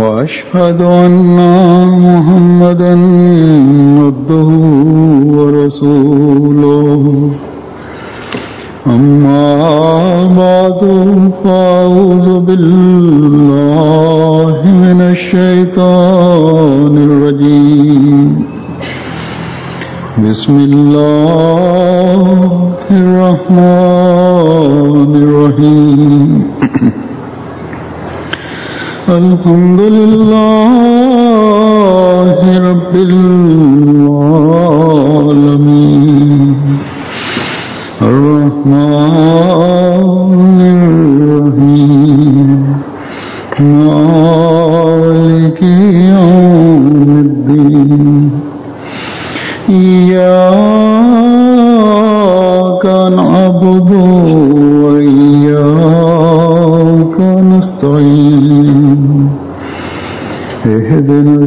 وأشهد أن محمدا عبده ورسوله. أما بعد، فأعوذ بالله من الشيطان الرجيم. بسم الله الرحمن الرحيم. الحمد لله رب العالمين الرحمن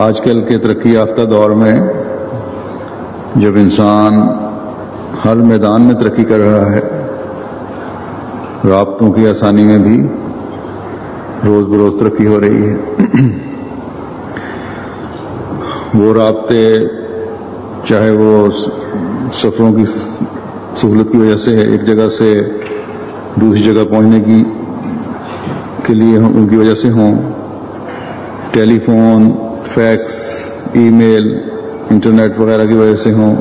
آج کل کے ترقی یافتہ دور میں جب انسان ہر میدان میں ترقی کر رہا ہے، رابطوں کی آسانی میں بھی روز بروز ترقی ہو رہی ہے۔ وہ رابطے چاہے وہ سفروں کی سہولت کی وجہ سے، ایک جگہ سے دوسری جگہ پہنچنے کی کے لیے ان کی وجہ سے ہوں۔ Telephone fax email internet وغیرہ کی وجہ سے ہوں،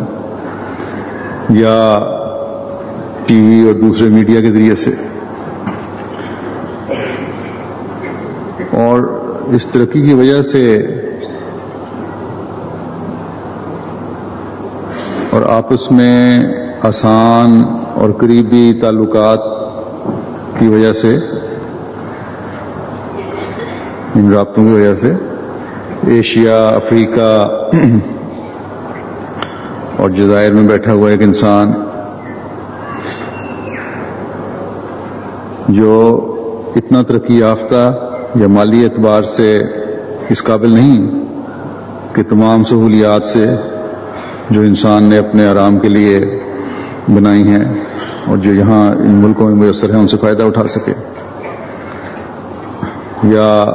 یا ٹی وی اور دوسرے میڈیا کے ذریعے سے۔ اور اس ترقی کی وجہ سے اور آپس میں آسان اور قریبی تعلقات کی وجہ سے، ان رابطوں کی وجہ سے ایشیا، افریقہ اور جزائر میں بیٹھا ہوا ایک انسان جو اتنا ترقی یافتہ یا مالی اعتبار سے اس قابل نہیں کہ تمام سہولیات سے جو انسان نے اپنے آرام کے لیے بنائی ہیں اور جو یہاں ان ملکوں میں میسر ہیں، ان سے فائدہ اٹھا سکے۔ یا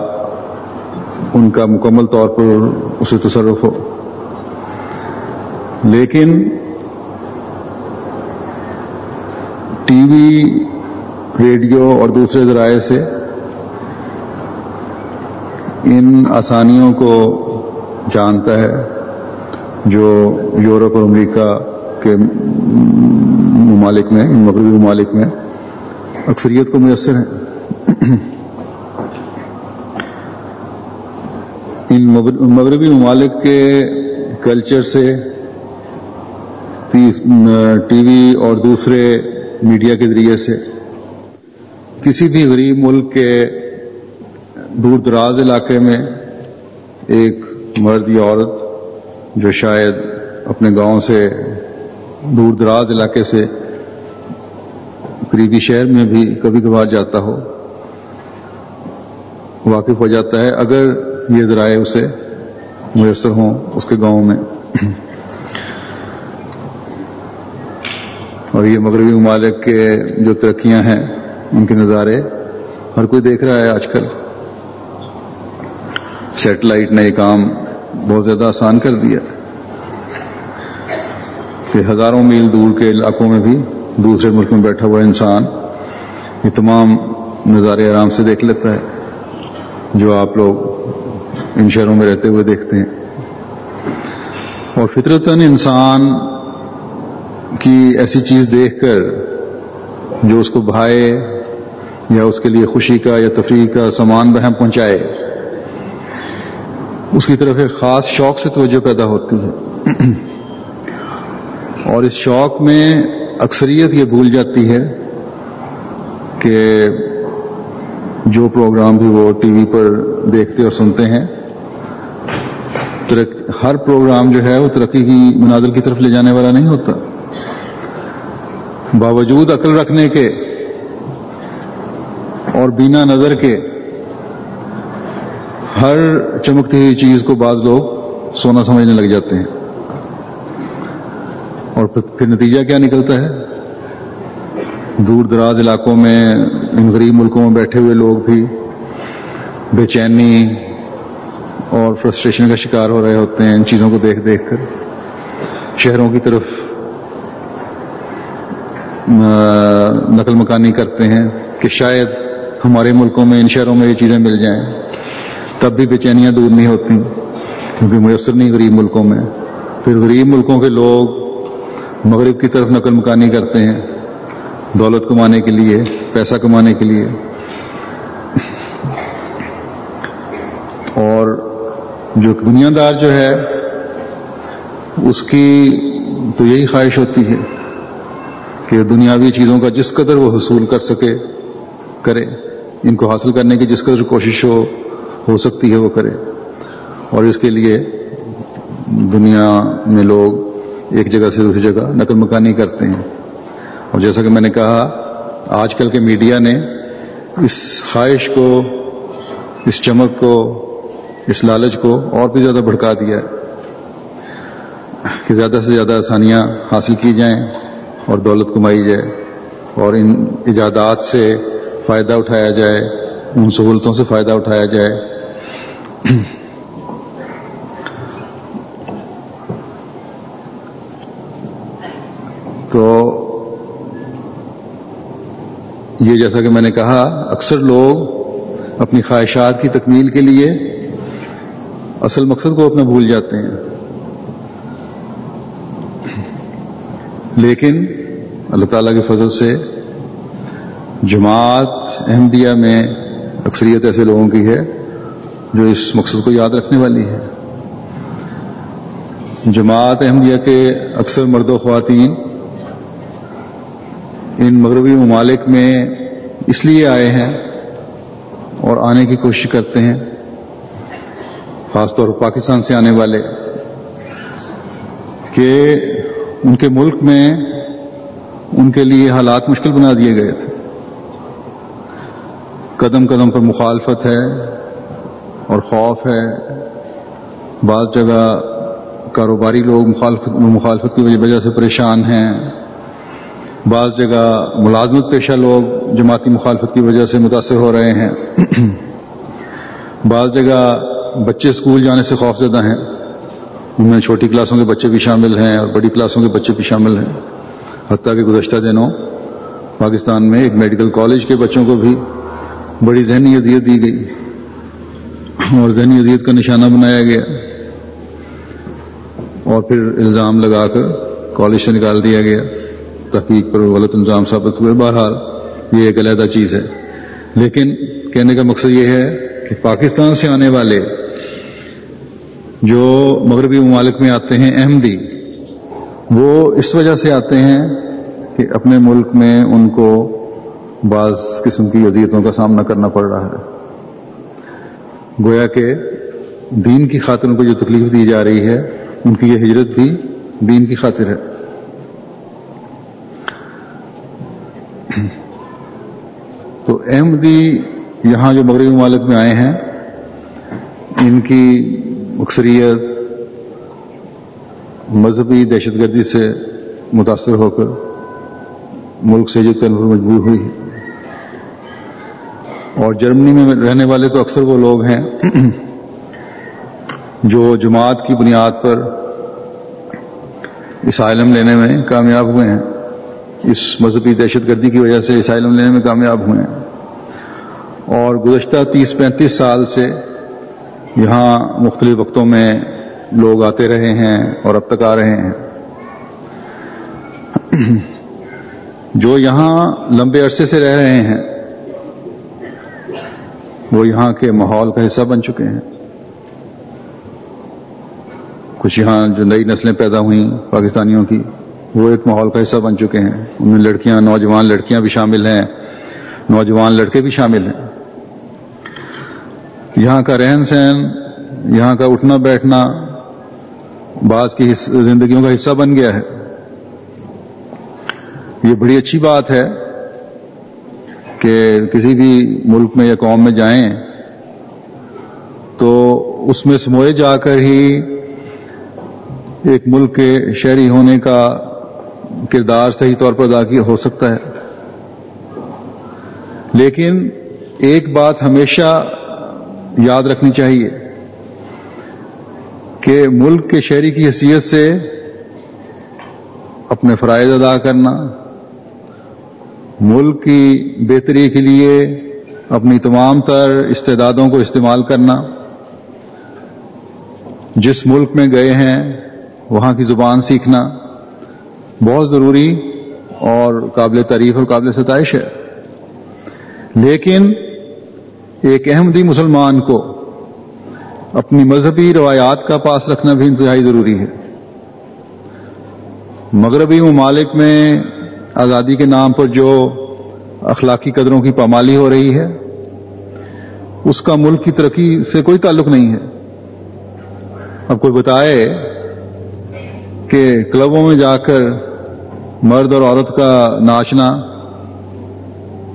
ان کا مکمل طور پر اسے تصرف ہو۔ لیکن ٹی وی، ریڈیو اور دوسرے ذرائع سے ان آسانیوں کو جانتا ہے جو یورپ اور امریکہ کے ممالک میں ان مغربی ممالک میں اکثریت کو میسر ہیں۔ ان مغربی ممالک کے کلچر سے ٹی وی اور دوسرے میڈیا کے ذریعے سے کسی بھی غریب ملک کے دور دراز علاقے میں ایک مرد یا عورت جو شاید اپنے گاؤں سے دور دراز علاقے سے قریبی شہر میں بھی کبھی کبھار جاتا ہو، واقف ہو جاتا ہے۔ اگر یہ ذرائع اسے میسر ہوں اس کے گاؤں میں۔ اور یہ مغربی ممالک کے جو ترقیاں ہیں، ان کے نظارے ہر کوئی دیکھ رہا ہے آج کل۔ سیٹلائٹ نے یہ کام بہت زیادہ آسان کر دیا۔ کہ ہزاروں میل دور کے علاقوں میں بھی دوسرے ملک میں بیٹھا ہوا انسان یہ تمام نظارے آرام سے دیکھ لیتا ہے۔ جو آپ لوگ ان شہروں میں رہتے ہوئے دیکھتے ہیں۔ اور فطرتاً انسان کی ایسی چیز دیکھ کر جو اس کو بھائے یا اس کے لیے خوشی کا یا تفریح کا سامان بہم پہنچائے، اس کی طرف ایک خاص شوق سے توجہ پیدا ہوتی ہے۔ اور اس شوق میں اکثریت یہ بھول جاتی ہے کہ جو پروگرام بھی وہ ٹی وی پر دیکھتے اور سنتے ہیں ہر پروگرام جو ہے وہ ترقی کی منازل کی طرف لے جانے والا نہیں ہوتا۔ باوجود عقل رکھنے کے اور بینا نظر کے ہر چمکتی ہوئی چیز کو بعض لوگ سونا سمجھنے لگ جاتے ہیں۔ اور پھر نتیجہ کیا نکلتا ہے؟ دور دراز علاقوں میں، ان غریب ملکوں میں بیٹھے ہوئے لوگ بھی، بے چینی اور فرسٹریشن کا شکار ہو رہے ہوتے ہیں ان چیزوں کو دیکھ دیکھ کر۔ شہروں کی طرف نقل مکانی کرتے ہیں کہ شاید ہمارے ملکوں میں ان شہروں میں یہ چیزیں مل جائیں۔ تب بھی بے چینیاں دور نہیں ہوتی کیونکہ میسر نہیں غریب ملکوں میں۔ پھر غریب ملکوں کے لوگ مغرب کی طرف نقل مکانی کرتے ہیں، دولت کمانے کے لیے، پیسہ کمانے کے لیے۔ جو دنیا دار جو ہے، اس کی تو یہی خواہش ہوتی ہے کہ دنیاوی چیزوں کا جس قدر وہ حصول کر سکے، کرے۔ ان کو حاصل کرنے کی جس قدر کوشش ہو ہو سکتی ہے، وہ کرے۔ اور اس کے لیے دنیا میں لوگ ایک جگہ سے دوسری جگہ نقل مکانی کرتے ہیں۔ اور جیسا کہ میں نے کہا، آج کل کے میڈیا نے اس خواہش کو، اس چمک کو اس لالچ کو اور بھی زیادہ بھڑکا دیا ہے کہ زیادہ سے زیادہ آسانیاں حاصل کی جائیں اور دولت کمائی جائے اور ان ایجادات سے فائدہ اٹھایا جائے، ان سہولتوں سے فائدہ اٹھایا جائے۔ تو یہ جیسا کہ میں نے کہا، اکثر لوگ اپنی خواہشات کی تکمیل کے لیے اصل مقصد کو اپنا بھول جاتے ہیں۔ لیکن اللہ تعالیٰ کے فضل سے جماعت احمدیہ میں اکثریت ایسے لوگوں کی ہے جو اس مقصد کو یاد رکھنے والی ہے جماعت احمدیہ کے اکثر مرد و خواتین ان مغربی ممالک میں اس لیے آئے ہیں اور آنے کی کوشش کرتے ہیں۔ خاص طور پر پاکستان سے آنے والے، کہ ان کے ملک میں ان کے لیے حالات مشکل بنا دیے گئے تھے۔ قدم قدم پر مخالفت ہے اور خوف ہے۔ بعض جگہ کاروباری لوگ مخالفت مخالفت کی وجہ سے پریشان ہیں۔ بعض جگہ ملازمت پیشہ لوگ جماعتی مخالفت کی وجہ سے متاثر ہو رہے ہیں۔ بعض جگہ بچے اسکول جانے سے خوف زدہ ہیں۔ ان میں چھوٹی کلاسوں کے بچے بھی شامل ہیں اور بڑی کلاسوں کے بچے بھی شامل ہیں۔ حتیٰ کہ گزشتہ دنوں پاکستان میں ایک میڈیکل کالج کے بچوں کو بھی بڑی ذہنی اذیت دی گئی اور ذہنی اذیت کا نشانہ بنایا گیا۔ اور پھر الزام لگا کر کالج سے نکال دیا گیا۔ تحقیق پر غلط الزام ثابت ہوئے۔ بہرحال یہ ایک علیحدہ چیز ہے۔ لیکن کہنے کا مقصد یہ ہے کہ پاکستان سے آنے والے جو مغربی ممالک میں آتے ہیں احمدی، وہ اس وجہ سے آتے ہیں کہ اپنے ملک میں ان کو بعض قسم کی اذیتوں کا سامنا کرنا پڑ رہا ہے۔ گویا کہ دین کی خاطر ان کو جو تکلیف دی جا رہی ہے، ان کی یہ ہجرت بھی دین کی خاطر ہے۔ تو احمدی یہاں جو مغربی ممالک میں آئے ہیں، ان کی اکثریت مذہبی دہشت گردی سے متاثر ہو کر ملک سے ہجرت کرنے پر مجبور ہوئی اور جرمنی میں رہنے والے تو اکثر وہ لوگ ہیں جو جماعت کی بنیاد پر اسائلم لینے میں کامیاب ہوئے ہیں۔ اس مذہبی دہشت گردی کی وجہ سے اسائلم لینے میں کامیاب ہوئے ہیں۔ اور گزشتہ تیس پینتیس سال سے یہاں مختلف وقتوں میں لوگ آتے رہے ہیں اور اب تک آ رہے ہیں۔ جو یہاں لمبے عرصے سے رہ رہے ہیں، وہ یہاں کے ماحول کا حصہ بن چکے ہیں۔ کچھ یہاں جو نئی نسلیں پیدا ہوئیں پاکستانیوں کی، وہ ایک ماحول کا حصہ بن چکے ہیں۔ ان میں لڑکیاں، نوجوان لڑکیاں بھی شامل ہیں۔ نوجوان لڑکے بھی شامل ہیں۔ یہاں کا رہن سہن، یہاں کا اٹھنا بیٹھنا بعض کی زندگیوں کا حصہ بن گیا ہے۔ یہ بڑی اچھی بات ہے کہ کسی بھی ملک میں یا قوم میں جائیں تو اس میں سموئے جا کر ہی ایک ملک کے شہری ہونے کا کردار صحیح طور پر ادا کیا ہو سکتا ہے۔ لیکن ایک بات ہمیشہ یاد رکھنی چاہیے کہ ملک کے شہری کی حیثیت سے اپنے فرائض ادا کرنا، ملک کی بہتری کے لیے اپنی تمام تر استعدادوں کو استعمال کرنا۔ جس ملک میں گئے ہیں، وہاں کی زبان سیکھنا بہت ضروری اور قابل تعریف اور قابل ستائش ہے۔ لیکن ایک احمدی مسلمان کو اپنی مذہبی روایات کا پاس رکھنا بھی انتہائی ضروری ہے۔ مغربی ممالک میں آزادی کے نام پر جو اخلاقی قدروں کی پامالی ہو رہی ہے، اس کا ملک کی ترقی سے کوئی تعلق نہیں ہے۔ اب کوئی بتائے کہ کلبوں میں جا کر مرد اور عورت کا ناچنا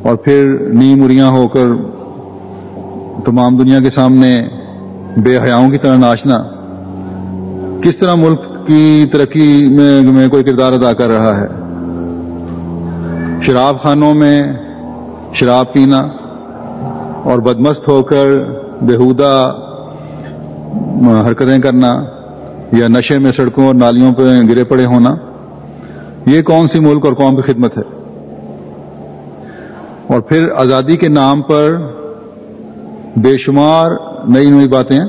اور پھر نیم اریاں ہو کر تمام دنیا کے سامنے بے حیاؤں کی طرح ناچنا، کس طرح ملک کی ترقی میں کوئی کردار ادا کر رہا ہے؟ شراب خانوں میں شراب پینا اور بدمست ہو کر بےحودہ حرکتیں کرنا یا نشے میں سڑکوں اور نالیوں پہ گرے پڑے ہونا، یہ کون سی ملک اور قوم کی خدمت ہے؟ اور پھر آزادی کے نام پر بے شمار نئی نئی باتیں،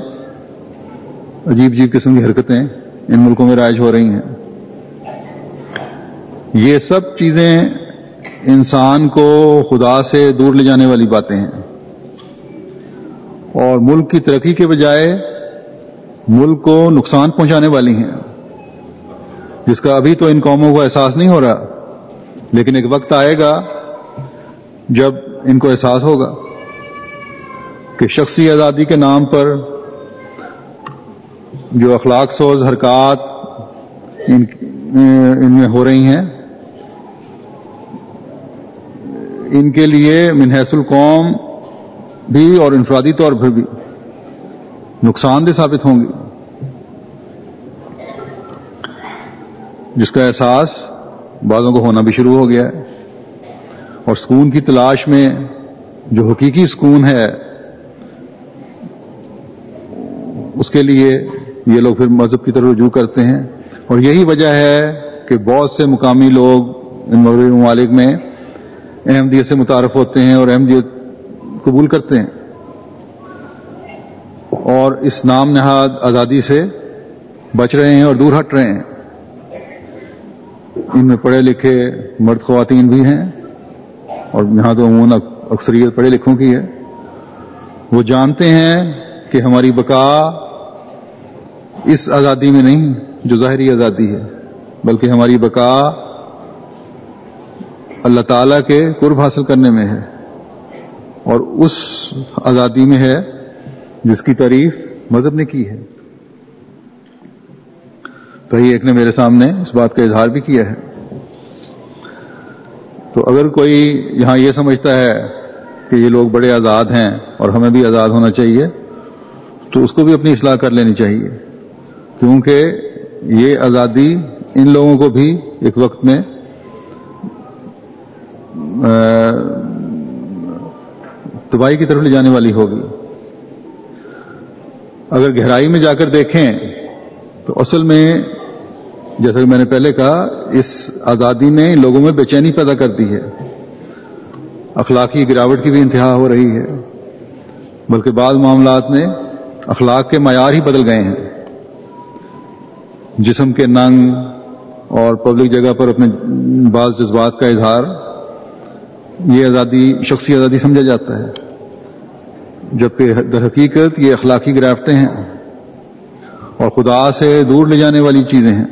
عجیب عجیب قسم کی حرکتیں ان ملکوں میں رائج ہو رہی ہیں۔ یہ سب چیزیں انسان کو خدا سے دور لے جانے والی باتیں ہیں۔ اور ملک کی ترقی کے بجائے ملک کو نقصان پہنچانے والی ہیں۔ جس کا ابھی تو ان قوموں کو احساس نہیں ہو رہا، لیکن ایک وقت آئے گا جب ان کو احساس ہوگا۔ کہ شخصی آزادی کے نام پر جو اخلاق سوز حرکات ان ان میں ہو رہی ہیں، ان کے لیے منحص القوم بھی اور انفرادی طور پر بھی نقصان دہ ثابت ہوں گی جس کا احساس بعضوں کو ہونا بھی شروع ہو گیا ہے۔ اور سکون کی تلاش میں جو حقیقی سکون ہے اس کے لیے یہ لوگ پھر مذہب کی طرف رجوع کرتے ہیں اور یہی وجہ ہے کہ بہت سے مقامی لوگ ان مغربی ممالک میں احمدیت سے متعارف ہوتے ہیں اور احمدیت قبول کرتے ہیں اور اس نام نہاد آزادی سے بچ رہے ہیں اور دور ہٹ رہے ہیں۔ ان میں پڑھے لکھے مرد خواتین بھی ہیں اور یہاں تو عموماً اکثریت پڑھے لکھوں کی ہے۔ وہ جانتے ہیں کہ ہماری بقا اس آزادی میں نہیں جو ظاہری آزادی ہے، بلکہ ہماری بقا اللہ تعالی کے قرب حاصل کرنے میں ہے۔ اور اس آزادی میں ہے جس کی تعریف مذہب نے کی ہے۔ کہیں ایک نے میرے سامنے اس بات کا اظہار بھی کیا ہے۔ تو اگر کوئی یہاں یہ سمجھتا ہے کہ یہ لوگ بڑے آزاد ہیں اور ہمیں بھی آزاد ہونا چاہیے، تو اس کو بھی اپنی اصلاح کر لینی چاہیے۔ کیونکہ یہ آزادی ان لوگوں کو بھی ایک وقت میں تباہی کی طرف لے جانے والی ہوگی۔ اگر گہرائی میں جا کر دیکھیں تو اصل میں جیسا کہ میں نے پہلے کہا، اس آزادی نے لوگوں میں بے چینی پیدا کر دی ہے۔ اخلاقی گراوٹ کی بھی انتہا ہو رہی ہے، بلکہ بعض معاملات میں اخلاق کے معیار ہی بدل گئے ہیں۔ جسم کے ننگ اور پبلک جگہ پر اپنے بعض جذبات کا اظہار، یہ آزادی، شخصی آزادی سمجھا جاتا ہے۔ جبکہ در حقیقت یہ اخلاقی گرافٹیں ہیں اور خدا سے دور لے جانے والی چیزیں ہیں،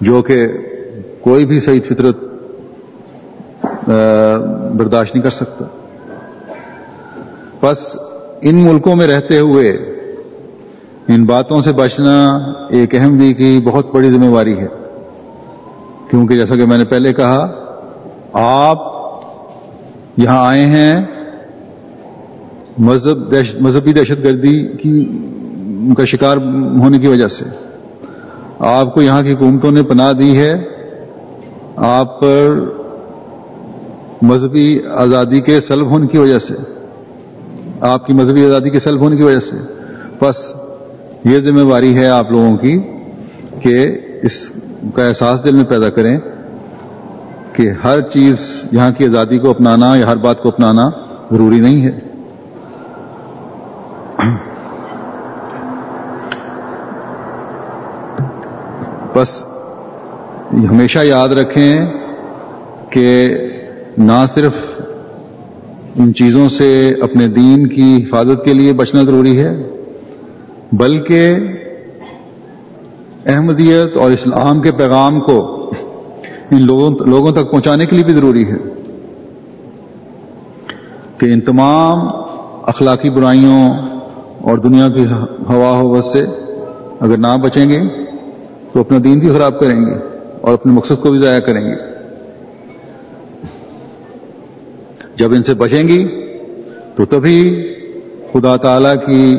جو کہ کوئی بھی صحیح فطرت برداشت نہیں کر سکتا۔ بس ان ملکوں میں رہتے ہوئے ان باتوں سے بچنا ایک اہم دی کی بہت بڑی ذمہ داری ہے۔ کیونکہ جیسا کہ میں نے پہلے کہا، آپ یہاں آئے ہیں مذہب مذہبی دہشت گردی کی کا شکار ہونے کی وجہ سے۔ آپ کو یہاں کی حکومتوں نے پناہ دی ہے۔ آپ پر مذہبی آزادی کے سلب ہونے کی وجہ سے۔ آپ کی مذہبی آزادی کے سلب ہونے کی وجہ سے۔ بس یہ ذمہ داری ہے آپ لوگوں کی کہ اس کا احساس دل میں پیدا کریں کہ ہر چیز یہاں کی آزادی کو اپنانا یا ہر بات کو اپنانا ضروری نہیں ہے۔ بس ہمیشہ یاد رکھیں کہ نہ صرف ان چیزوں سے اپنے دین کی حفاظت کے لیے بچنا ضروری ہے بلکہ احمدیت اور اسلام کے پیغام کو ان لوگوں لوگوں تک پہنچانے کے لیے بھی ضروری ہے کہ ان تمام اخلاقی برائیوں اور دنیا کی ہوا ہوت سے اگر نہ بچیں گے تو اپنا دین بھی خراب کریں گے اور اپنے مقصد کو بھی ضائع کریں گے۔ جب ان سے بچیں گی تو تبھی خدا تعالی کی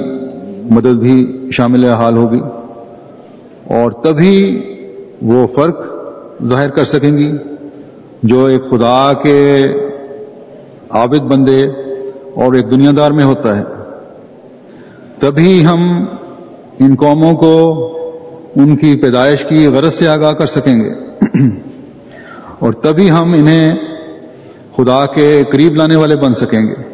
مدد بھی شامل حال ہوگی اور تبھی وہ فرق ظاہر کر سکیں گی جو ایک خدا کے عابد بندے اور ایک دنیا دار میں ہوتا ہے۔ تبھی ہم ان قوموں کو ان کی پیدائش کی غرض سے آگاہ کر سکیں گے۔ اور تبھی ہم انہیں خدا کے قریب لانے والے بن سکیں گے۔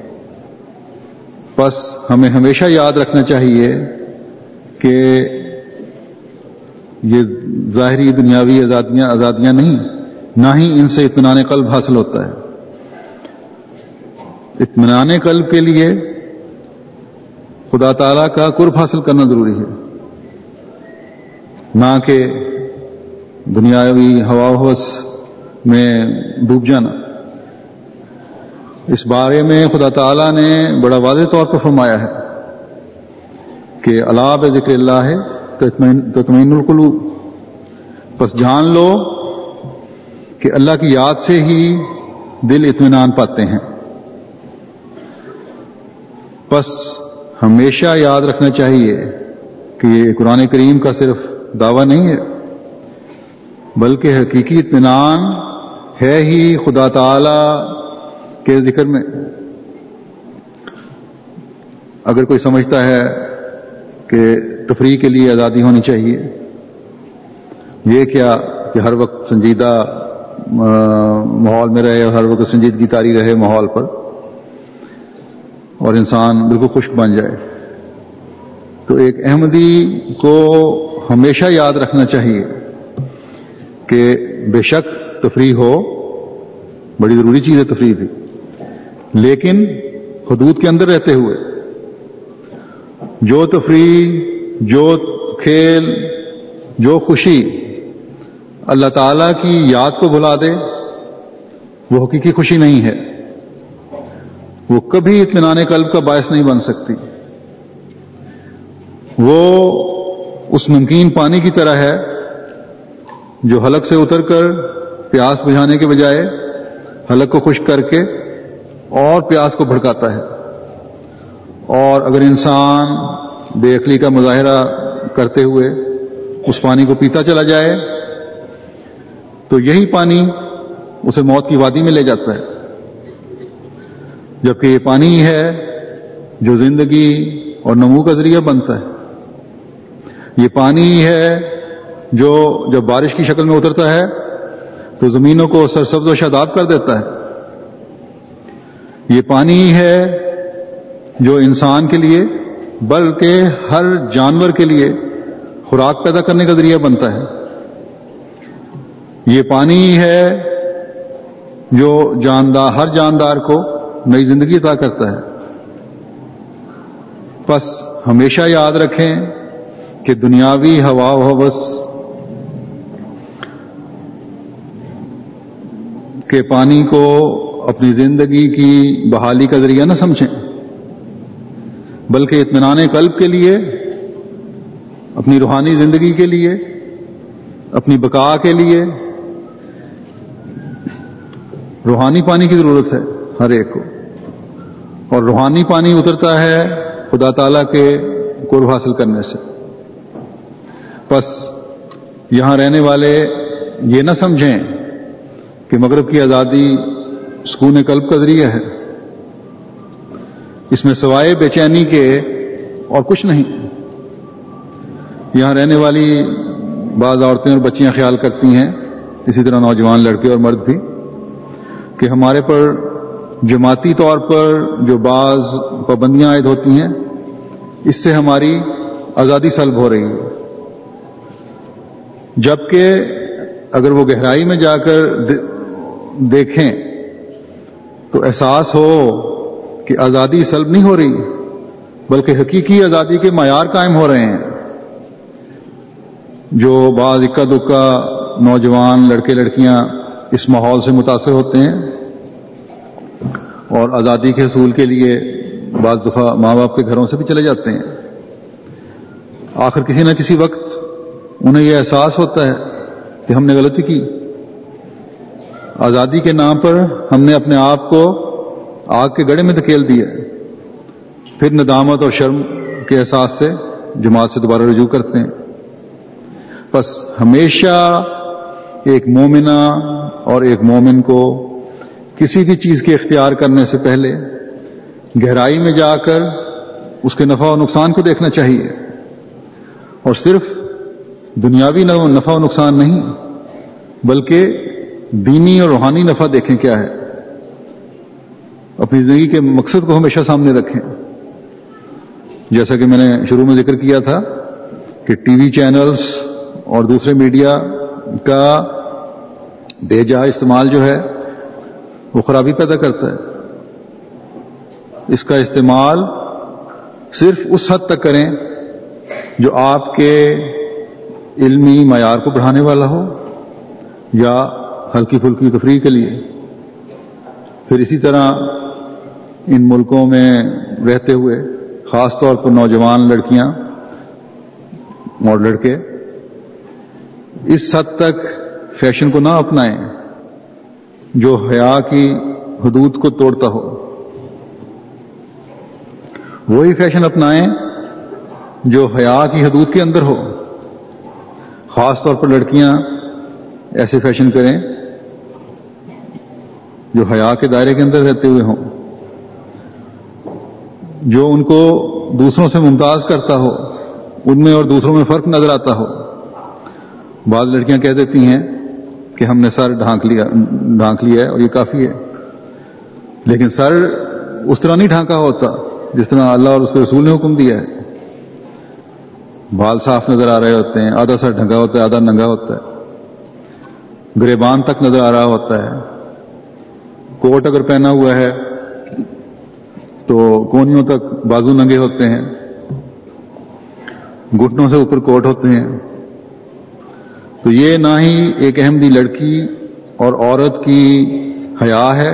بس ہمیں ہمیشہ یاد رکھنا چاہیے کہ یہ ظاہری دنیاوی آزادیاں آزادیاں نہیں، نہ ہی ان سے اطمینان قلب حاصل ہوتا ہے۔ اطمینان قلب کے لیے خدا تعالی کا قرب حاصل کرنا ضروری ہے۔ نہ کہ دنیاوی ہوا ہوس میں ڈوب جانا۔ اس بارے میں خدا تعالی نے بڑا واضح طور پر فرمایا ہے کہ اللہ ذکر اللہ ہے تطمین القلوب۔ بس جان لو کہ اللہ کی یاد سے ہی دل اطمینان پاتے ہیں۔ بس ہمیشہ یاد رکھنا چاہیے کہ یہ قرآن کریم کا صرف دعویٰ نہیں ہے، بلکہ حقیقی اطمینان ہے ہی خدا تعالی کے ذکر میں اگر کوئی سمجھتا ہے کہ تفریح کے لیے آزادی ہونی چاہیے، یہ کیا کہ ہر وقت سنجیدہ ماحول میں رہے اور ہر وقت سنجیدگی تاری رہے ماحول پر اور انسان بالکل خشک بن جائے۔ تو ایک احمدی کو ہمیشہ یاد رکھنا چاہیے کہ بے شک تفریح ہو، بڑی ضروری چیز ہے تفریح بھی۔ لیکن حدود کے اندر رہتے ہوئے۔ جو تفریح، جو کھیل، جو خوشی اللہ تعالی کی یاد کو بھلا دے، وہ حقیقی خوشی نہیں ہے۔ وہ کبھی اطمینان قلب کا باعث نہیں بن سکتی۔ وہ اس نمکین پانی کی طرح ہے جو حلق سے اتر کر پیاس بجھانے کے بجائے حلق کو خشک کر کے اور پیاس کو بھڑکاتا ہے۔ اور اگر انسان بے عقلی کا مظاہرہ کرتے ہوئے اس پانی کو پیتا چلا جائے، تو یہی پانی اسے موت کی وادی میں لے جاتا ہے۔ جبکہ یہ پانی ہے جو زندگی اور نمو کا ذریعہ بنتا ہے۔ یہ پانی ہے جو جب بارش کی شکل میں اترتا ہے، تو زمینوں کو سرسبز و شاداب کر دیتا ہے۔ یہ پانی ہے جو انسان کے لیے، بلکہ ہر جانور کے لیے خوراک پیدا کرنے کا ذریعہ بنتا ہے۔ یہ پانی ہے جو جاندار، ہر جاندار کو نئی زندگی عطا کرتا ہے۔ بس ہمیشہ یاد رکھیں کہ دنیاوی ہوا و حوث کے پانی کو اپنی زندگی کی بحالی کا ذریعہ نہ سمجھیں، بلکہ اطمینان قلب کے لیے، اپنی روحانی زندگی کے لیے، اپنی بقا کے لیے، روحانی پانی کی ضرورت ہے ہر ایک کو۔ اور روحانی پانی اترتا ہے خدا تعالی کے قرب حاصل کرنے سے۔ بس یہاں رہنے والے یہ نہ سمجھیں کہ مغرب کی آزادی سکون قلب کا ذریعہ ہے۔ اس میں سوائے بے چینی کے اور کچھ نہیں۔ یہاں رہنے والی بعض عورتیں اور بچیاں خیال کرتی ہیں، اسی طرح نوجوان لڑکے اور مرد بھی، کہ ہمارے پر جماعتی طور پر جو بعض پابندیاں عائد ہوتی ہیں، اس سے ہماری آزادی سلب ہو رہی ہے۔ جبکہ اگر وہ گہرائی میں جا کر دیکھیں تو احساس ہو کہ آزادی سلب نہیں ہو رہی، بلکہ حقیقی آزادی کے معیار قائم ہو رہے ہیں۔ جو بعض اکا دکا نوجوان لڑکے لڑکیاں اس ماحول سے متاثر ہوتے ہیں اور آزادی کے حصول کے لیے بعض دفعہ ماں باپ کے گھروں سے بھی چلے جاتے ہیں۔ آخر کسی نہ کسی وقت انہیں یہ احساس ہوتا ہے کہ ہم نے غلطی کی۔ آزادی کے نام پر ہم نے اپنے آپ کو آگ کے گڑے میں دھکیل دیا پھر ندامت اور شرم کے احساس سے جماعت سے دوبارہ رجوع کرتے ہیں۔ بس ہمیشہ ایک مومنہ اور ایک مومن کو کسی بھی چیز کے اختیار کرنے سے پہلے گہرائی میں جا کر اس کے نفع و نقصان کو دیکھنا چاہیے۔ اور صرف دنیاوی نفع و نقصان نہیں، بلکہ دینی اور روحانی نفع دیکھیں کیا ہے۔ اپنی زندگی کے مقصد کو ہمیشہ سامنے رکھیں۔ جیسا کہ میں نے شروع میں ذکر کیا تھا کہ ٹی وی چینلز اور دوسرے میڈیا کا بے جا استعمال جو ہے وہ خرابی پیدا کرتا ہے۔ اس کا استعمال صرف اس حد تک کریں جو آپ کے علمی معیار کو بڑھانے والا ہو یا ہلکی پھلکی تفریح کے لیے۔ پھر اسی طرح ان ملکوں میں رہتے ہوئے خاص طور پر نوجوان لڑکیاں، اور لڑکے، اس حد تک فیشن کو نہ اپنائیں جو حیا کی حدود کو توڑتا ہو۔ وہی فیشن اپنائیں جو حیا کی حدود کے اندر ہو۔ خاص طور پر لڑکیاں ایسے فیشن کریں جو حیا کے دائرے کے اندر رہتے ہوئے ہوں، جو ان کو دوسروں سے ممتاز کرتا ہو، ان میں اور دوسروں میں فرق نظر آتا ہو۔ بعض لڑکیاں کہہ دیتی ہیں کہ ہم نے سر ڈھانک لیا ڈھانک لیا ہے اور یہ کافی ہے۔ لیکن سر اس طرح نہیں ڈھانکا ہوتا جس طرح اللہ اور اس کے رسول نے حکم دیا ہے۔ بال صاف نظر آ رہے ہوتے ہیں، آدھا سر ڈھنگا ہوتا ہے، آدھا ننگا ہوتا ہے۔ گریبان تک نظر آ رہا ہوتا ہے۔ کوٹ اگر پہنا ہوا ہے تو کونیوں تک بازو ننگے ہوتے ہیں، گھٹنوں سے اوپر کوٹ ہوتے ہیں۔ تو یہ نہ ہی ایک احمدی لڑکی اور عورت کی حیا ہے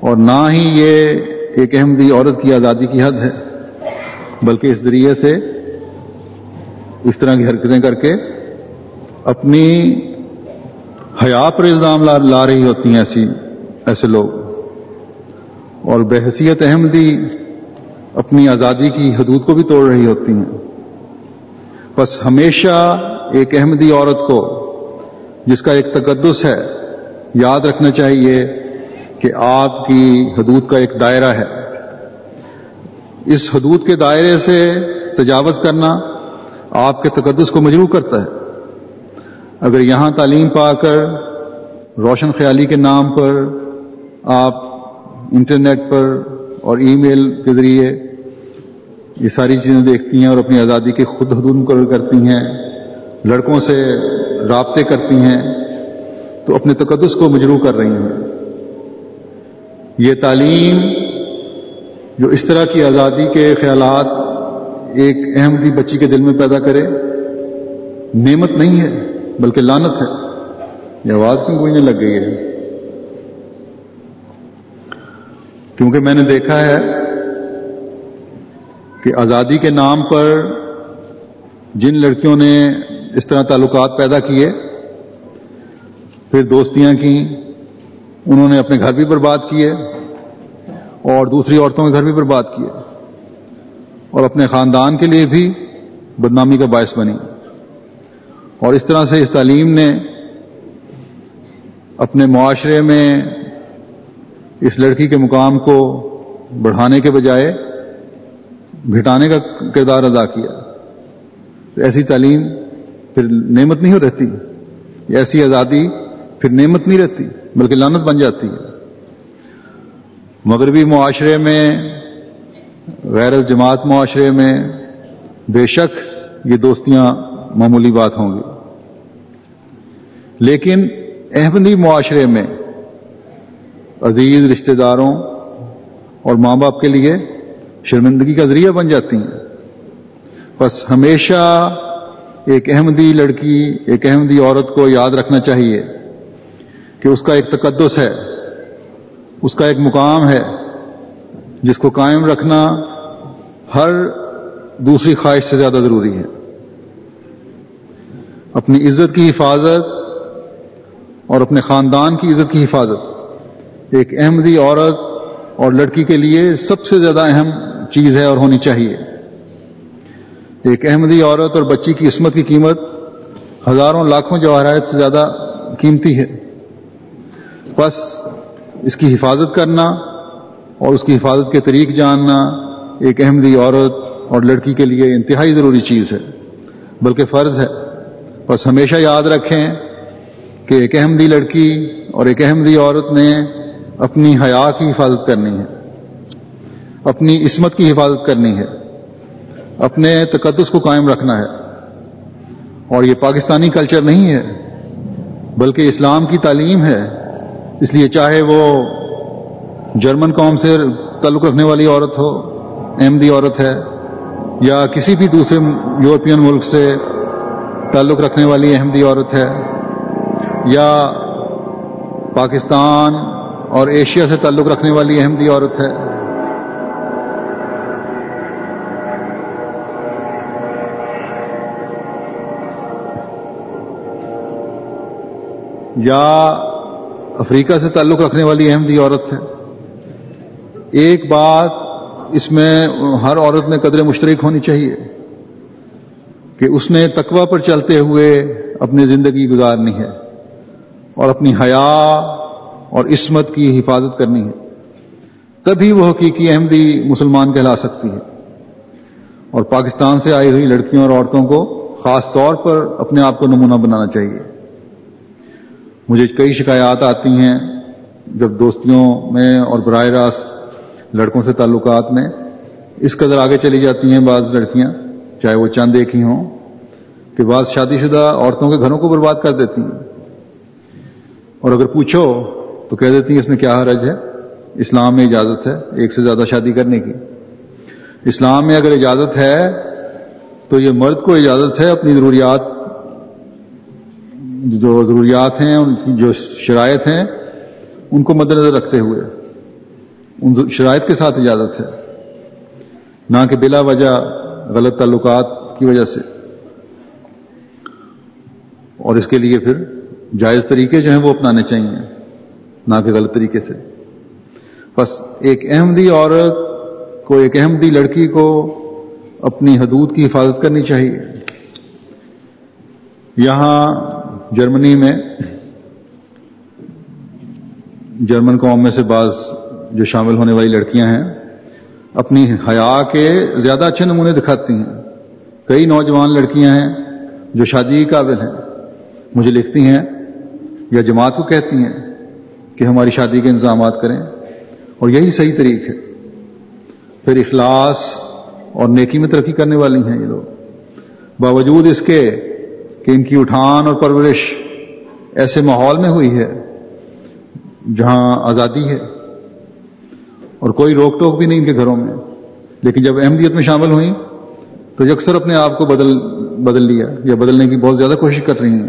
اور نہ ہی یہ ایک احمدی عورت کی آزادی کی حد ہے، بلکہ اس ذریعے سے اس طرح کی حرکتیں کر کے اپنی حیا پر الزام لا رہی ہوتی ہیں ایسی۔ ایسے لوگ۔ اور بحثیت احمدی اپنی آزادی کی حدود کو بھی توڑ رہی ہوتی ہیں۔ بس ہمیشہ ایک احمدی عورت کو، جس کا ایک تقدس ہے، یاد رکھنا چاہیے کہ آپ کی حدود کا ایک دائرہ ہے۔ اس حدود کے دائرے سے تجاوز کرنا آپ کے تقدس کو مجروح کرتا ہے۔ اگر یہاں تعلیم پا کر روشن خیالی کے نام پر آپ انٹرنیٹ پر اور ای میل کے ذریعے یہ ساری چیزیں دیکھتی ہیں اور اپنی آزادی کے خود حدود مقرر کرتی ہیں، لڑکوں سے رابطے کرتی ہیں، تو اپنے تقدس کو مجروح کر رہی ہیں۔ یہ تعلیم جو اس طرح کی آزادی کے خیالات ایک احمدی بچی کے دل میں پیدا کرے، نعمت نہیں ہے، بلکہ لانت ہے۔ یہ آواز کیوں گوئنے لگ گئی ہے؟ کیونکہ میں نے دیکھا ہے کہ آزادی کے نام پر جن لڑکیوں نے اس طرح تعلقات پیدا کیے، پھر دوستیاں کی انہوں نے اپنے گھر بھی برباد کیے اور دوسری عورتوں کے گھر بھی برباد کیے اور اپنے خاندان کے لیے بھی بدنامی کا باعث بنی۔ اور اس طرح سے اس تعلیم نے اپنے معاشرے میں اس لڑکی کے مقام کو بڑھانے کے بجائے گھٹانے کا کردار ادا کیا۔ ایسی تعلیم پھر نعمت نہیں ہو رہتی۔ ایسی آزادی پھر نعمت نہیں رہتی، بلکہ لانت بن جاتی ہے۔ مغربی معاشرے میں، غیر جماعت معاشرے میں بے شک یہ دوستیاں معمولی بات ہوں گی۔ لیکن احمدی معاشرے میں عزیز رشتہ داروں اور ماں باپ کے لیے شرمندگی کا ذریعہ بن جاتی ہیں۔ بس ہمیشہ ایک احمدی لڑکی، ایک احمدی عورت کو یاد رکھنا چاہیے کہ اس کا ایک تقدس ہے، اس کا ایک مقام ہے، جس کو قائم رکھنا ہر دوسری خواہش سے زیادہ ضروری ہے۔ اپنی عزت کی حفاظت اور اپنے خاندان کی عزت کی حفاظت۔ ایک احمدی عورت اور لڑکی کے لیے سب سے زیادہ اہم چیز ہے اور ہونی چاہیے۔ ایک احمدی عورت اور بچی کی عصمت کی قیمت ہزاروں لاکھوں جواہرات سے زیادہ قیمتی ہے۔ بس اس کی حفاظت کرنا اور اس کی حفاظت کے طریق جاننا ایک احمدی عورت اور لڑکی کے لیے انتہائی ضروری چیز ہے، بلکہ فرض ہے۔ بس ہمیشہ یاد رکھیں کہ ایک احمدی لڑکی اور ایک احمدی عورت نے اپنی حیا کی حفاظت کرنی ہے، اپنی عصمت کی حفاظت کرنی ہے، اپنے تقدس کو قائم رکھنا ہے۔ اور یہ پاکستانی کلچر نہیں ہے، بلکہ اسلام کی تعلیم ہے۔ اس لیے چاہے وہ جرمن قوم سے تعلق رکھنے والی عورت ہو احمدی عورت ہے، یا کسی بھی دوسرے یورپین ملک سے تعلق رکھنے والی احمدی عورت ہے، یا پاکستان اور ایشیا سے تعلق رکھنے والی احمدی عورت ہے۔ یا افریقہ سے تعلق رکھنے والی احمدی عورت ہے۔ ایک بات اس میں ہر عورت میں قدر مشترک ہونی چاہیے کہ اس نے تقوی پر چلتے ہوئے اپنی زندگی گزارنی ہے اور اپنی حیا اور عصمت کی حفاظت کرنی ہے۔ تبھی وہ حقیقی احمدی مسلمان کہلا سکتی ہے۔ اور پاکستان سے آئی ہوئی لڑکیوں اور عورتوں کو خاص طور پر اپنے آپ کو نمونہ بنانا چاہیے۔ مجھے کئی شکایات آتی ہیں جب دوستیوں میں اور براہ راست لڑکوں سے تعلقات میں اس قدر آگے چلی جاتی ہیں بعض لڑکیاں، چاہے وہ چند ایک ہی ہوں کہ بعض شادی شدہ عورتوں کے گھروں کو برباد کر دیتی ہیں۔ اور اگر پوچھو تو کہہ دیتی ہیں، اس میں کیا حرج ہے؟ اسلام میں اجازت ہے ایک سے زیادہ شادی کرنے کی۔ اسلام میں اگر اجازت ہے تو یہ مرد کو اجازت ہے اپنی ضروریات، جو ضروریات ہیں، ان کی جو شرائط ہیں، ان کو مد نظر رکھتے ہوئے، ان شرائط کے ساتھ اجازت ہے۔ نہ کہ بلا وجہ غلط تعلقات کی وجہ سے۔ اور اس کے لیے پھر جائز طریقے جو ہیں وہ اپنانے چاہیے۔ نہ کہ غلط طریقے سے۔ بس ایک احمدی عورت کو، ایک احمدی لڑکی کو اپنی حدود کی حفاظت کرنی چاہیے۔ یہاں جرمنی میں، جرمن قوم میں سے بعض جو شامل ہونے والی لڑکیاں ہیں، اپنی حیا کے زیادہ اچھے نمونے دکھاتی ہیں۔ کئی نوجوان لڑکیاں ہیں جو شادی کے قابل ہیں، مجھے لکھتی ہیں یا جماعت کو کہتی ہیں۔ کہ ہماری شادی کے انتظامات کریں۔ اور یہی صحیح طریق ہے۔ پھر اخلاص اور نیکی میں ترقی کرنے والی ہیں یہ لوگ۔ باوجود اس کے کہ ان کی اٹھان اور پرورش ایسے ماحول میں ہوئی ہے جہاں آزادی ہے اور کوئی روک ٹوک بھی نہیں ان کے گھروں میں، لیکن جب احمدیت میں شامل ہوئی تو یکسر اپنے آپ کو بدل بدل لیا یا بدلنے کی بہت زیادہ کوشش کر رہی ہیں۔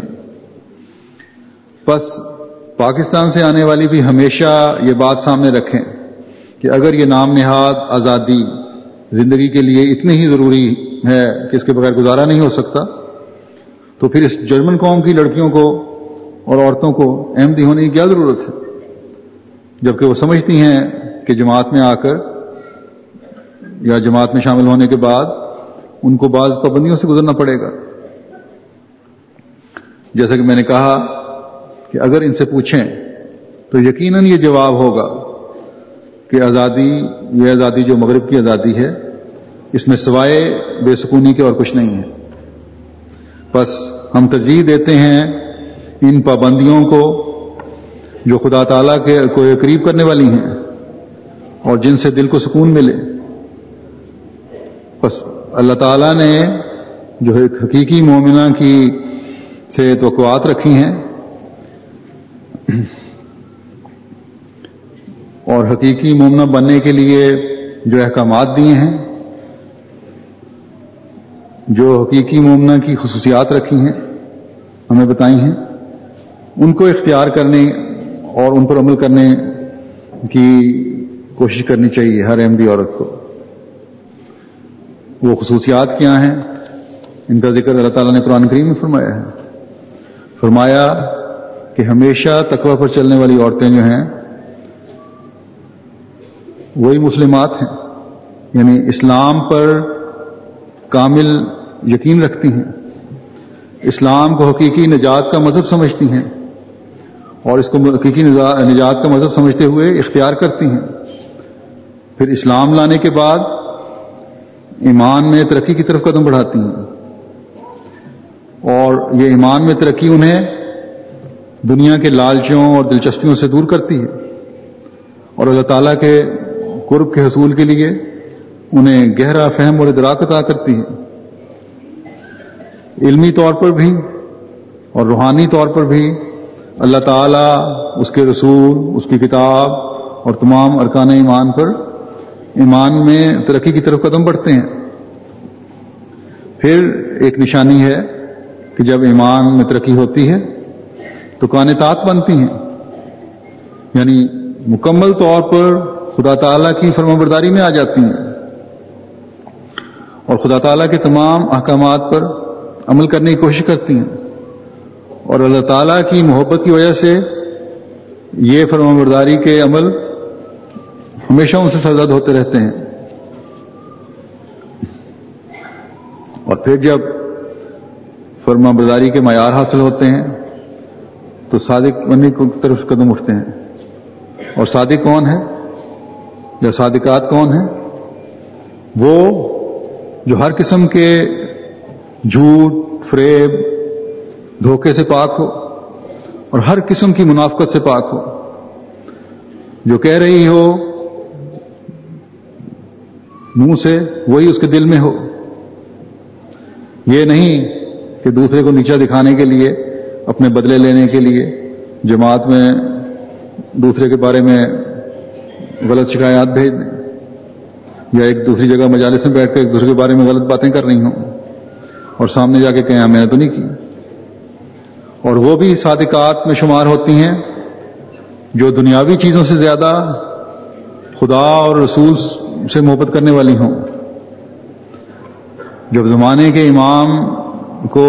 بس پاکستان سے آنے والی بھی ہمیشہ یہ بات سامنے رکھیں کہ اگر یہ نام نہاد آزادی زندگی کے لیے اتنی ہی ضروری ہے کہ اس کے بغیر گزارا نہیں ہو سکتا، تو پھر اس جرمن قوم کی لڑکیوں کو اور عورتوں کو احمدی ہونے کی کیا ضرورت ہے؟ جبکہ وہ سمجھتی ہیں کہ جماعت میں آ کر یا جماعت میں شامل ہونے کے بعد ان کو بعض پابندیوں سے گزرنا پڑے گا۔ جیسا کہ میں نے کہا کہ اگر ان سے پوچھیں تو یقیناً یہ جواب ہوگا کہ آزادی، یہ آزادی جو مغرب کی آزادی ہے، اس میں سوائے بے سکونی کے اور کچھ نہیں ہے۔ بس ہم ترجیح دیتے ہیں ان پابندیوں کو جو خدا تعالیٰ کے کو قریب کرنے والی ہیں اور جن سے دل کو سکون ملے۔ بس اللہ تعالیٰ نے جو ایک حقیقی مومنہ کی سے توقعات رکھی ہیں اور حقیقی مومنہ بننے کے لیے جو احکامات دیے ہیں، جو حقیقی مومنہ کی خصوصیات رکھی ہیں، ہمیں بتائی ہیں، ان کو اختیار کرنے اور ان پر عمل کرنے کی کوشش کرنی چاہیے ہر احمدی عورت کو۔ وہ خصوصیات کیا ہیں؟ ان کا ذکر اللہ تعالیٰ نے قرآن کریم میں فرمایا ہے۔ فرمایا کہ ہمیشہ تقوی پر چلنے والی عورتیں جو ہیں، وہی مسلمات ہیں۔ یعنی اسلام پر کامل یقین رکھتی ہیں۔ اسلام کو حقیقی نجات کا مذہب سمجھتی ہیں۔ اور اس کو حقیقی نجات کا مذہب سمجھتے ہوئے اختیار کرتی ہیں۔ پھر اسلام لانے کے بعد ایمان میں ترقی کی طرف قدم بڑھاتی ہیں۔ اور یہ ایمان میں ترقی انہیں دنیا کے لالچوں اور دلچسپیوں سے دور کرتی ہے اور اللہ تعالیٰ کے قرب کے حصول کے لیے انہیں گہرا فہم اور ادراک عطا کرتی ہے۔ علمی طور پر بھی اور روحانی طور پر بھی اللہ تعالیٰ اس کے رسول، اس کی کتاب اور تمام ارکان ایمان پر ایمان میں ترقی کی طرف قدم بڑھتے ہیں۔ پھر ایک نشانی ہے کہ جب ایمان میں ترقی ہوتی ہے تو کانتات بنتی ہیں۔ یعنی مکمل طور پر خدا تعالیٰ کی فرما برداری میں آ جاتی ہیں۔ اور خدا تعالیٰ کے تمام احکامات پر عمل کرنے کی کوشش کرتی ہیں۔ اور اللہ تعالیٰ کی محبت کی وجہ سے یہ فرما برداری کے عمل ہمیشہ ان سے سرزد ہوتے رہتے ہیں۔ اور پھر جب فرما برداری کے معیار حاصل ہوتے ہیں تو صادق بننے کی طرف قدم اٹھتے ہیں۔ اور صادق کون ہے یا صادقات کون ہیں؟ وہ جو ہر قسم کے جھوٹ، فریب، دھوکے سے پاک ہو اور ہر قسم کی منافقت سے پاک ہو۔ جو کہہ رہی ہو منہ سے، وہی اس کے دل میں ہو۔ یہ نہیں کہ دوسرے کو نیچا دکھانے کے لیے اپنے بدلے لینے کے لیے، جماعت میں دوسرے کے بارے میں غلط شکایات بھیج دیں، یا ایک دوسری جگہ مجالس میں بیٹھ کر ایک دوسرے کے بارے میں غلط باتیں کر رہی ہوں، اور سامنے جا کے کہیں میں نے تو نہیں کی۔ اور وہ بھی صادقات میں شمار ہوتی ہیں جو دنیاوی چیزوں سے زیادہ خدا اور رسول سے محبت کرنے والی ہوں۔ جب زمانے کے امام کو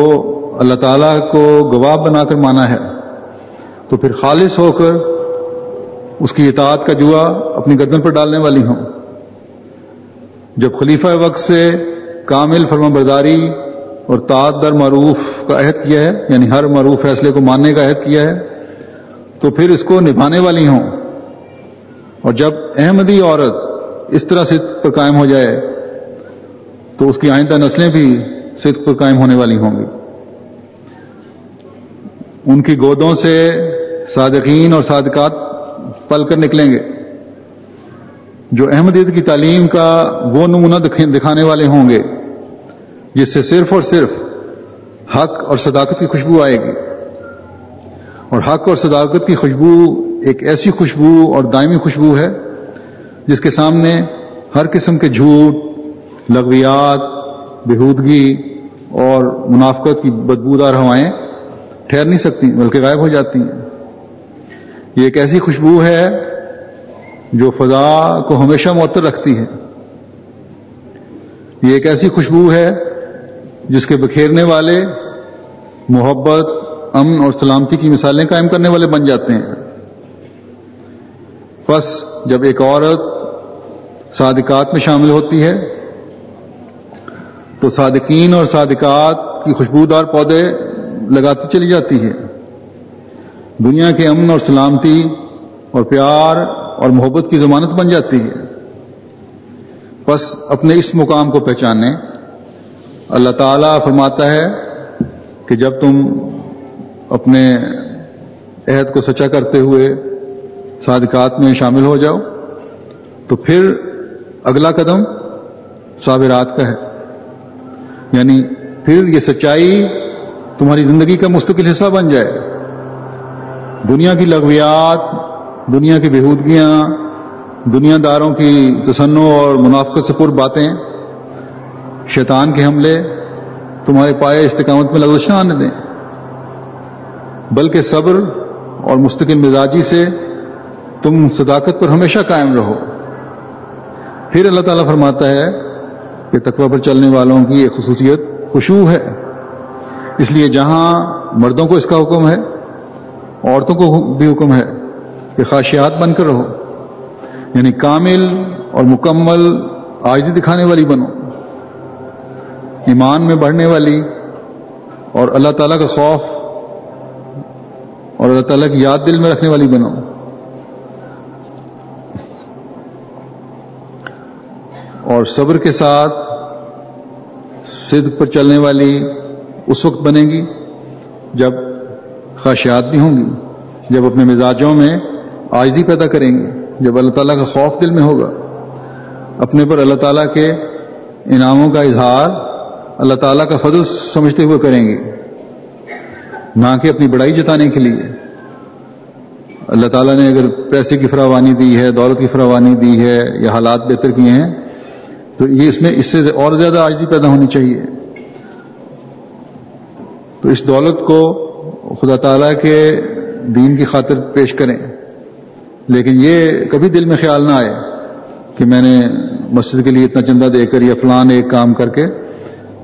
اللہ تعالیٰ کو گواہ بنا کر مانا ہے، تو پھر خالص ہو کر اس کی اطاعت کا جوا اپنی گردن پر ڈالنے والی ہوں۔ جب خلیفہ وقت سے کامل فرما برداری اور تعت در معروف کا عہد کیا ہے یعنی ہر معروف فیصلے کو ماننے کا عہد کیا ہے، تو پھر اس کو نبھانے والی ہوں۔ اور جب احمدی عورت اس طرح صدق پر قائم ہو جائے، تو اس کی آئندہ نسلیں بھی صدق پر قائم ہونے والی ہوں گی۔ ان کی گودوں سے صادقین اور صادقات پل کر نکلیں گے۔ جو احمدیت کی تعلیم کا وہ نمونہ دکھانے والے ہوں گے، جس سے صرف اور صرف حق اور صداقت کی خوشبو آئے گی۔ اور حق اور صداقت کی خوشبو ایک ایسی خوشبو اور دائمی خوشبو ہے، جس کے سامنے ہر قسم کے جھوٹ، لغویات بہودگی اور منافقت کی بدبودار ہوائیں ٹھہر نہیں سکتی، بلکہ غائب ہو جاتی۔ ہیں یہ ایک ایسی خوشبو ہے جو فضا کو ہمیشہ معطر رکھتی ہے۔ یہ ایک ایسی خوشبو ہے جس کے بکھیرنے والے محبت، امن اور سلامتی کی مثالیں قائم کرنے والے بن جاتے ہیں۔ بس جب ایک عورت صادقات میں شامل ہوتی ہے، تو صادقین اور صادقات کی خوشبودار پودے لگاتی چلی جاتی ہے۔ دنیا کے امن اور سلامتی اور پیار اور محبت کی ضمانت بن جاتی ہے۔ بس اپنے اس مقام کو پہچانے اللہ تعالیٰ فرماتا ہے کہ جب تم اپنے عہد کو سچا کرتے ہوئے صادقات میں شامل ہو جاؤ، تو پھر اگلا قدم صابرات کا ہے۔ یعنی پھر یہ سچائی تمہاری زندگی کا مستقل حصہ بن جائے۔ دنیا کی لغویات، دنیا کی بےحودگیاں، دنیا داروں کی تسنوں اور منافقت سے پر باتیں شیطان کے حملے، تمہارے پائے استقامت میں لغزش نہ آنے دیں۔ بلکہ صبر اور مستقل مزاجی سے تم صداقت پر ہمیشہ قائم رہو۔ پھر اللہ تعالیٰ فرماتا ہے کہ تقوی پر چلنے والوں کی ایک خصوصیت خوشبو ہے۔ اس لیے جہاں مردوں کو اس کا حکم ہے، عورتوں کو بھی حکم ہے کہ خواہشیات بن کر رہو۔ یعنی کامل اور مکمل آجی دکھانے والی بنو۔ ایمان میں بڑھنے والی اور اللہ تعالیٰ کا خوف اور اللہ تعالیٰ کی یاد دل میں رکھنے والی بنو۔ اور صبر کے ساتھ صدق پر چلنے والی اس وقت بنے گی جب خواہشات بھی ہوں گی، جب اپنے مزاجوں میں آجزی پیدا کریں گے جب اللہ تعالیٰ کا خوف دل میں ہوگا۔ اپنے پر اللہ تعالیٰ کے انعاموں کا اظہار اللہ تعالیٰ کا فضل سمجھتے ہوئے کریں گے۔ نہ کہ اپنی بڑائی جتانے کے لیے۔ اللہ تعالیٰ نے اگر پیسے کی فراوانی دی ہے، دولت کی فراوانی دی ہے یا حالات بہتر کیے ہیں، تو یہ اس میں اس سے اور زیادہ آجزی پیدا ہونی چاہیے۔ تو اس دولت کو خدا تعالیٰ کے دین کی خاطر پیش کریں۔ لیکن یہ کبھی دل میں خیال نہ آئے کہ میں نے مسجد کے لیے اتنا چندہ دے کر یا فلان ایک کام کر کے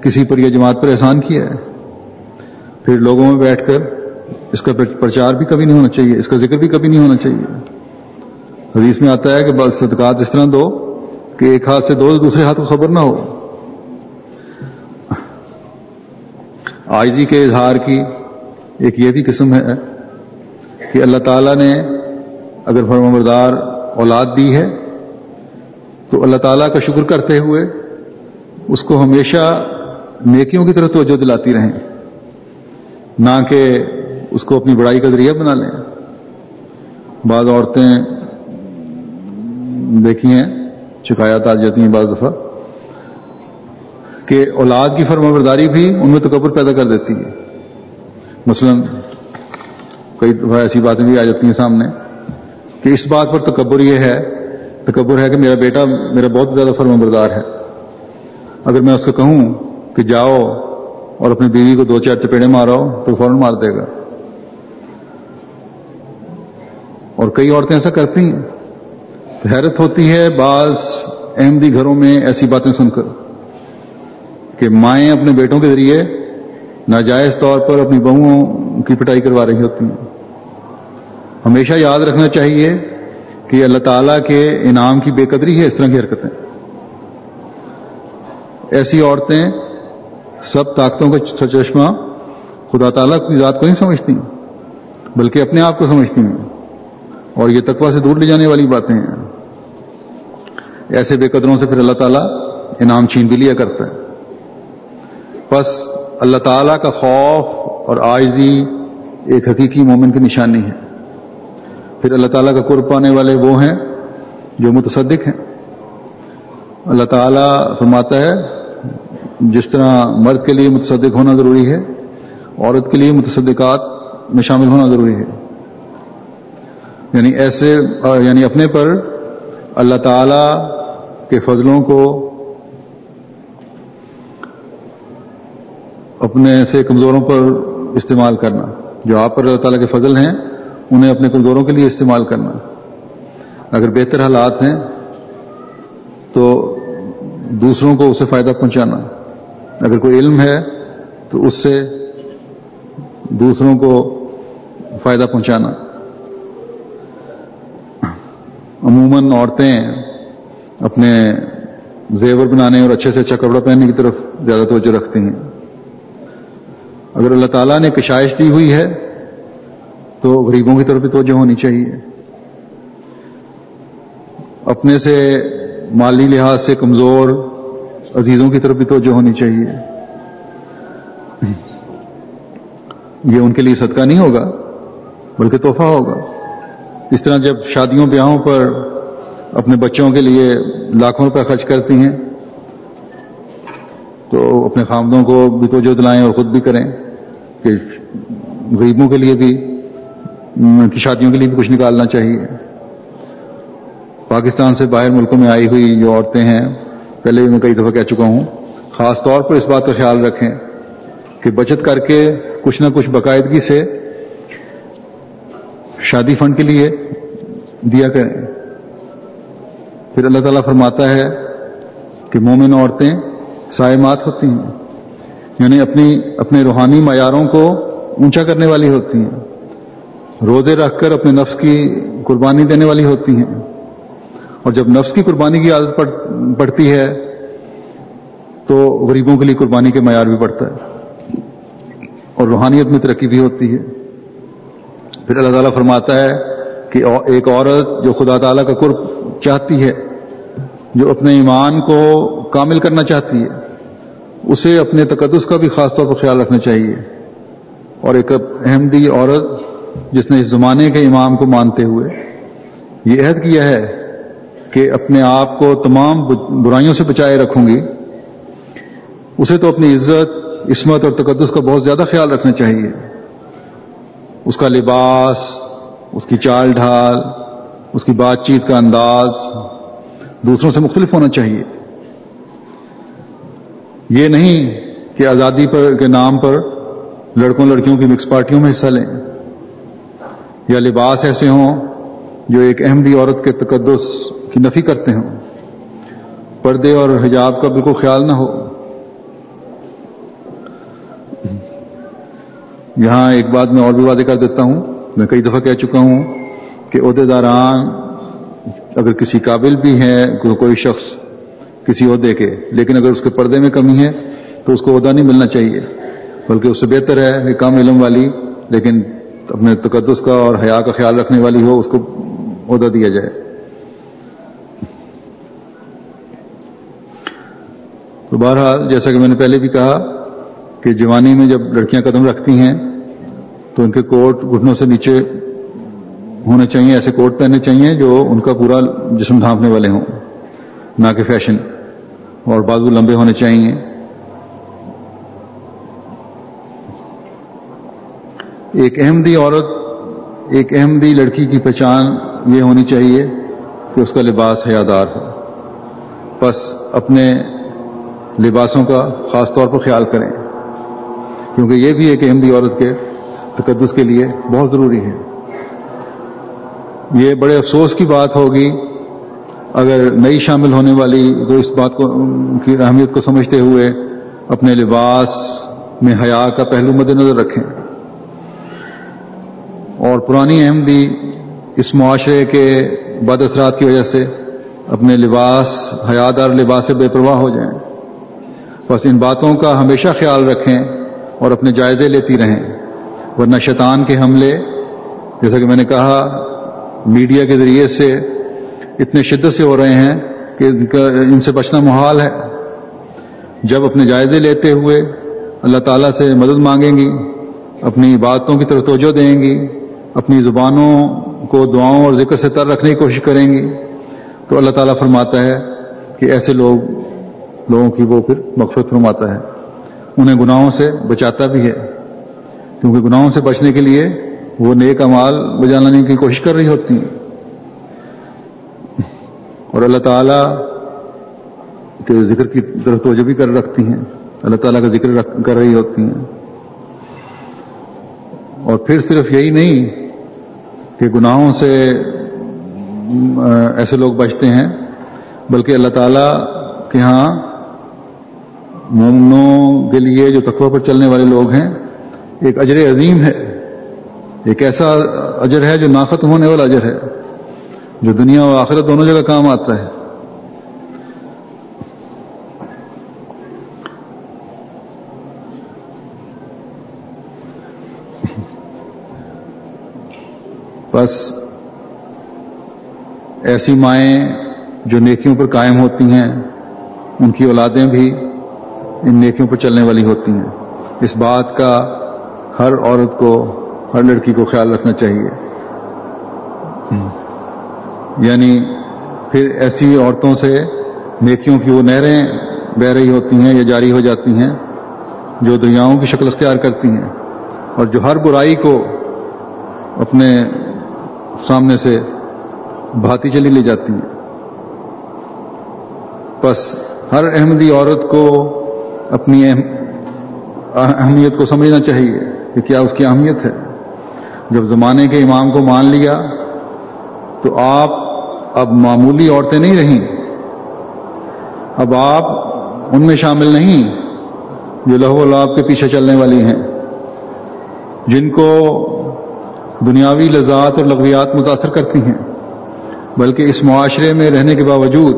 کسی پر یا جماعت پر احسان کیا ہے۔ پھر لوگوں میں بیٹھ کر اس کا پرچار بھی کبھی نہیں ہونا چاہیے، اس کا ذکر بھی کبھی نہیں ہونا چاہیے۔ حدیث میں آتا ہے کہ بس صدقات اس طرح دو کہ ایک ہاتھ سے دو دوسرے ہاتھ کو خبر نہ ہو۔ آجی کے اظہار کی ایک یہ بھی قسم ہے کہ اللہ تعالیٰ نے اگر فرمبردار اولاد دی ہے تو اللہ تعالیٰ کا شکر کرتے ہوئے اس کو ہمیشہ نیکیوں کی طرف توجہ دلاتی رہیں۔ نہ کہ اس کو اپنی بڑائی کا ذریعہ بنا لیں۔ بعض عورتیں دیکھی ہیں، شکایات آ جاتی ہیں بعض دفعہ۔ کہ اولاد کی فرما برداری بھی ان میں تکبر پیدا کر دیتی ہے۔ مثلا کئی دفعہ ایسی باتیں بھی آ جاتی ہیں سامنے کہ اس بات پر تکبر یہ ہے، تکبر ہے کہ میرا بیٹا میرا بہت زیادہ فرما بردار ہے۔ اگر میں اس کو کہوں کہ جاؤ اور اپنی بیوی کو دو چار چپیڑے مارو تو فوراً مار دے گا۔ اور کئی عورتیں ایسا کرتی ہیں۔ حیرت ہوتی ہے بعض احمدی گھروں میں ایسی باتیں سن کر۔ کہ مائیں اپنے بیٹوں کے ذریعے ناجائز طور پر اپنی بہوؤں کی پٹائی کروا رہی ہوتی ہیں۔ ہمیشہ یاد رکھنا چاہیے کہ اللہ تعالیٰ کے انعام کی بے قدری ہے، اس طرح کی حرکتیں۔ ایسی عورتیں سب طاقتوں کا چشمہ خدا تعالیٰ کی ذات کو نہیں سمجھتی، بلکہ اپنے آپ کو سمجھتی ہیں۔ اور یہ تقوی سے دور لے جانے والی باتیں ہیں۔ ایسے بے قدروں سے پھر اللہ تعالیٰ انعام چھین بھی لیا کرتا ہے۔ بس اللہ تعالیٰ کا خوف اور آئزی ایک حقیقی مومن کی نشانی ہے۔ پھر اللہ تعالیٰ کا قرب پانے والے وہ ہیں جو متصدق ہیں۔ اللہ تعالیٰ فرماتا ہے، جس طرح مرد کے لیے متصدق ہونا ضروری ہے، عورت کے لیے متصدقات میں شامل ہونا ضروری ہے۔ یعنی ایسے یعنی اپنے پر اللہ تعالی کے فضلوں کو اپنے سے کمزوروں پر استعمال کرنا۔ جو آپ پر اللہ تعالیٰ کے فضل ہیں، انہیں اپنے کمزوروں کے لیے استعمال کرنا۔ اگر بہتر حالات ہیں، تو دوسروں کو اسے فائدہ پہنچانا۔ اگر کوئی علم ہے، تو اس سے دوسروں کو فائدہ پہنچانا۔ عموماً عورتیں اپنے زیور بنانے اور اچھے سے اچھا کپڑا پہننے کی طرف زیادہ توجہ رکھتی ہیں۔ اگر اللہ تعالیٰ نے کشائش دی ہوئی ہے، تو غریبوں کی طرف بھی توجہ ہونی چاہیے۔ اپنے سے مالی لحاظ سے کمزور عزیزوں کی طرف بھی توجہ ہونی چاہیے۔ یہ ان کے لیے صدقہ نہیں ہوگا، بلکہ تحفہ ہوگا۔ اس طرح جب شادیوں، بیاہوں پر اپنے بچوں کے لیے لاکھوں روپے خرچ کرتی ہیں تو اپنے خامدوں کو بھی توجہ دلائیں اور خود بھی کریں کہ غریبوں کے لیے بھی کی شادیوں کے لیے بھی کچھ نکالنا چاہیے۔ پاکستان سے باہر ملکوں میں آئی ہوئی جو عورتیں ہیں، پہلے بھی میں کئی دفعہ کہہ چکا ہوں، خاص طور پر اس بات کا خیال رکھیں کہ بچت کر کے کچھ نہ کچھ باقاعدگی سے شادی فنڈ کے لیے دیا کریں۔ پھر اللہ تعالیٰ فرماتا ہے کہ مومن عورتیں سائمات ہوتی ہیں۔ یعنی اپنی، اپنے روحانی معیاروں کو اونچا کرنے والی ہوتی ہیں۔ روزے رکھ کر اپنے نفس کی قربانی دینے والی ہوتی ہیں۔ اور جب نفس کی قربانی کی عادت پڑتی ہے، تو غریبوں کے لیے قربانی کے معیار بھی بڑھتا ہے۔ اور روحانیت میں ترقی بھی ہوتی ہے۔ پھر اللہ تعالیٰ فرماتا ہے کہ ایک عورت جو خدا تعالیٰ کا قرب چاہتی ہے جو اپنے ایمان کو کامل کرنا چاہتی ہے، اسے اپنے تقدس کا بھی خاص طور پر خیال رکھنا چاہیے۔ اور ایک احمدی عورت جس نے اس زمانے کے امام کو مانتے ہوئے یہ عہد کیا ہے کہ اپنے آپ کو تمام برائیوں سے بچائے رکھوں گی، اسے تو اپنی عزت، عصمت اور تقدس کا بہت زیادہ خیال رکھنا چاہیے۔ اس کا لباس، اس کی چال ڈھال، اس کی بات چیت کا انداز دوسروں سے مختلف ہونا چاہیے۔ یہ نہیں کہ آزادی پر، کے نام پر لڑکوں لڑکیوں کی مکس پارٹیوں میں حصہ لیں۔ یا لباس ایسے ہوں جو ایک احمدی عورت کے تقدس کی نفی کرتے ہوں۔ پردے اور حجاب کا بالکل خیال نہ ہو۔ یہاں ایک بات میں اور بھی واضح کر دیتا ہوں۔ میں کئی دفعہ کہہ چکا ہوں کہ عہدے داران اگر کسی قابل بھی ہے کوئی شخص کسی عہدے کے، لیکن اگر اس کے پردے میں کمی ہے، تو اس کو عہدہ نہیں ملنا چاہیے۔ بلکہ اس سے بہتر ہے کہ کم علم والی، لیکن اپنے تقدس کا اور حیا کا خیال رکھنے والی ہو، اس کو عہدہ دیا جائے۔ تو بہرحال، جیسا کہ میں نے پہلے بھی کہا کہ جوانی میں جب لڑکیاں قدم رکھتی ہیں، تو ان کے کوٹ گھٹنوں سے نیچے ہونے چاہیے، ایسے کوٹ پہننے چاہیے جو ان کا پورا جسم ڈھانپنے والے ہوں، نہ کہ فیشن، اور بازو لمبے ہونے چاہیے۔ ایک احمدی عورت، ایک احمدی لڑکی کی پہچان یہ ہونی چاہیے کہ اس کا لباس حیادار ہو۔ بس اپنے لباسوں کا خاص طور پر خیال کریں، کیونکہ یہ بھی ایک احمدی عورت کے تقدس کے لیے بہت ضروری ہے۔ یہ بڑے افسوس کی بات ہوگی۔ اگر نئی شامل ہونے والی تو اس بات کو، کی اہمیت کو سمجھتے ہوئے اپنے لباس میں حیا کا پہلو مد نظر رکھیں۔ اور پرانی احمدی اس معاشرے کے بد اثرات کی وجہ سے اپنے لباس، حیادار لباس سے بے پرواہ ہو جائیں۔ بس ان باتوں کا ہمیشہ خیال رکھیں اور اپنے جائزے لیتی رہیں۔ ورنہ شیطان کے حملے، جیسا کہ میں نے کہا میڈیا کے ذریعے سے اتنے شدت سے ہو رہے ہیں کہ ان کا ان سے بچنا محال ہے۔ جب اپنے جائزے لیتے ہوئے اللہ تعالیٰ سے مدد مانگیں گی، اپنی باتوں کی طرف توجہ دیں گی، اپنی زبانوں کو دعاؤں اور ذکر سے تر رکھنے کی کوشش کریں گی، تو اللہ تعالیٰ فرماتا ہے کہ ایسے لوگ لوگوں کی وہ پھر مغفرت فرماتا ہے۔ انہیں گناہوں سے بچاتا بھی ہے۔ کیونکہ گناہوں سے بچنے کے لیے وہ نیک امال بجا لانے کی کوشش کر رہی ہوتی ہیں۔ اور اللہ تعالیٰ کے ذکر کی طرف توجہ بھی کر رکھتی ہیں۔ اللہ تعالیٰ کا ذکر کر رہی ہوتی ہیں۔ اور پھر صرف یہی نہیں کہ گناہوں سے ایسے لوگ بچتے ہیں، بلکہ اللہ تعالیٰ کے ہاں مومنوں کے لیے جو تقوی پر چلنے والے لوگ ہیں، ایک اجر عظیم ہے۔ ایک ایسا اجر ہے جو ناختم ہونے والا اجر ہے، جو دنیا اور آخرت دونوں جگہ کام آتا ہے۔ بس ایسی مائیں جو نیکیوں پر قائم ہوتی ہیں، ان کی اولادیں بھی ان نیکیوں پر چلنے والی ہوتی ہیں۔ اس بات کا ہر عورت کو ہر لڑکی کو خیال رکھنا چاہیے۔ یعنی پھر ایسی عورتوں سے نیکیوں کی وہ نہریں بہ رہی ہوتی ہیں یا جاری ہو جاتی ہیں جو دریاؤں کی شکل اختیار کرتی ہیں اور جو ہر برائی کو اپنے سامنے سے بھاتی چلی لے جاتی ہیں۔ بس ہر احمدی عورت کو اپنی اہمیت کو سمجھنا چاہیے کہ کیا اس کی اہمیت ہے۔ جب زمانے کے امام کو مان لیا تو آپ اب معمولی عورتیں نہیں رہیں۔ اب آپ ان میں شامل نہیں جو لہو لاب کے پیچھے چلنے والی ہیں۔ جن کو دنیاوی لذات اور لغویات متاثر کرتی ہیں، بلکہ اس معاشرے میں رہنے کے باوجود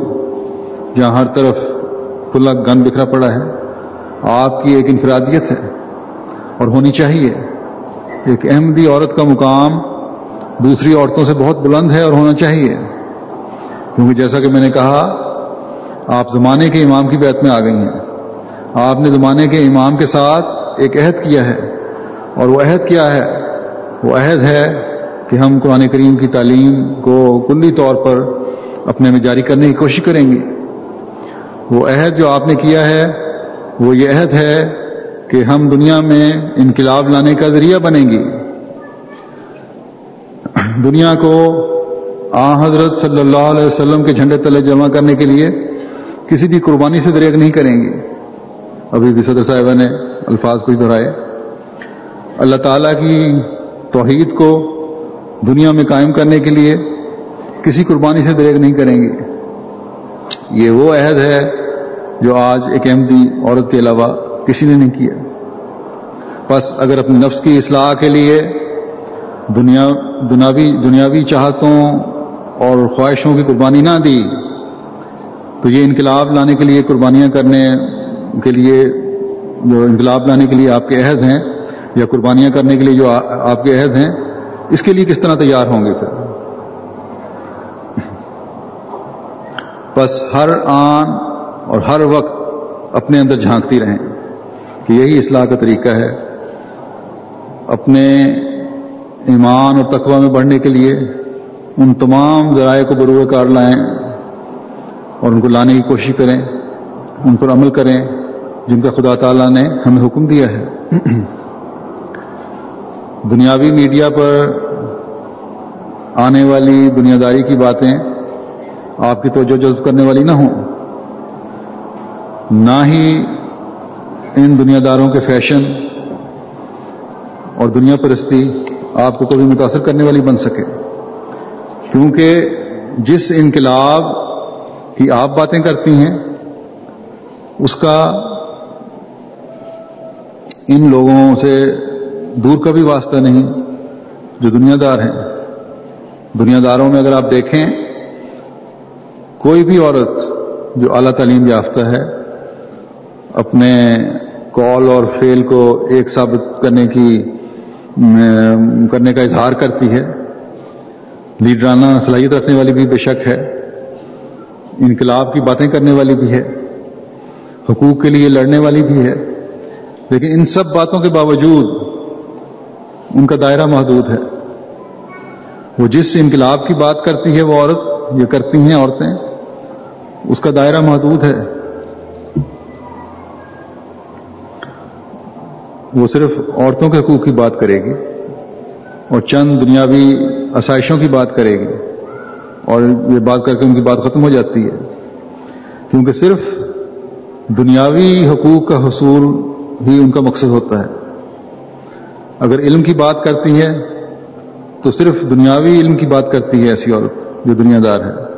جہاں ہر طرف کھلا گن بکھرا پڑا ہے، آپ کی ایک انفرادیت ہے اور ہونی چاہیے۔ ایک احمدی عورت کا مقام دوسری عورتوں سے بہت بلند ہے اور ہونا چاہیے۔ کیونکہ جیسا کہ میں نے کہا، آپ زمانے کے امام کی بیت میں آ گئی ہیں۔ آپ نے زمانے کے امام کے ساتھ ایک عہد کیا ہے اور وہ عہد کیا ہے؟ وہ عہد ہے کہ ہم قرآن کریم کی تعلیم کو کلی طور پر اپنے میں جاری کرنے کی کوشش کریں گے۔ وہ عہد جو آپ نے کیا ہے، وہ یہ عہد ہے کہ ہم دنیا میں انقلاب لانے کا ذریعہ بنیں گے۔ دنیا کو آ حضرت صلی اللہ علیہ وسلم کے جھنڈے تلے جمع کرنے کے لیے کسی بھی قربانی سے دریک نہیں کریں گے۔ ابھی بھی صدر صاحبہ نے الفاظ کچھ دہرائے۔ اللہ تعالیٰ کی توحید کو دنیا میں قائم کرنے کے لیے کسی قربانی سے دریک نہیں کریں گے۔ یہ وہ عہد ہے جو آج ایک احمدی عورت کے علاوہ کسی نے نہیں کیا۔ بس اگر اپنے نفس کی اصلاح کے لیے دنیا، دنیاوی دنیاوی چاہتوں اور خواہشوں کی قربانی نہ دی، تو یہ انقلاب لانے کے لیے قربانیاں کرنے کے لیے جو انقلاب لانے کے لیے آپ کے عہد ہیں یا قربانیاں کرنے کے لیے جو آپ کے عہد ہیں، اس کے لیے کس طرح تیار ہوں گے پھر؟ بس ہر آن اور ہر وقت اپنے اندر جھانکتی رہیں۔ کہ یہی اصلاح کا طریقہ ہے اپنے ایمان اور تقوی میں بڑھنے کے لیے ان تمام ذرائع کو بروئے کار لائیں اور ان کو لانے کی کوشش کریں، ان پر عمل کریں جن کا خدا تعالیٰ نے ہمیں حکم دیا ہے۔ دنیاوی میڈیا پر آنے والی دنیا داری کی باتیں آپ کی توجہ جذب کرنے والی نہ ہوں۔ نہ ہی ان دنیا داروں کے فیشن اور دنیا پرستی آپ کو کبھی متاثر کرنے والی بن سکے۔ کیونکہ جس انقلاب کی آپ باتیں کرتی ہیں، اس کا ان لوگوں سے دور کا بھی واسطہ نہیں، جو دنیا دار ہیں۔ دنیا داروں میں اگر آپ دیکھیں، کوئی بھی عورت جو اعلیٰ تعلیم یافتہ ہے، اپنے کال اور فیل کو ایک ثابت کرنے کی کرنے کا اظہار کرتی ہے۔ لیڈرانہ صلاحیت رکھنے والی بھی بے شک ہے۔ انقلاب کی باتیں کرنے والی بھی ہے۔ حقوق کے لیے لڑنے والی بھی ہے۔ لیکن ان سب باتوں کے باوجود ان کا دائرہ محدود ہے۔ وہ جس انقلاب کی بات کرتی ہے وہ عورت، یہ کرتی ہیں عورتیں، اس کا دائرہ محدود ہے۔ وہ صرف عورتوں کے حقوق کی بات کرے گی اور چند دنیاوی آسائشوں کی بات کرے گی اور یہ بات کر کے ان کی بات ختم ہو جاتی ہے۔ کیونکہ صرف دنیاوی حقوق کا حصول ہی ان کا مقصد ہوتا ہے۔ اگر علم کی بات کرتی ہے تو صرف دنیاوی علم کی بات کرتی ہے ایسی عورت جو دنیا دار ہے۔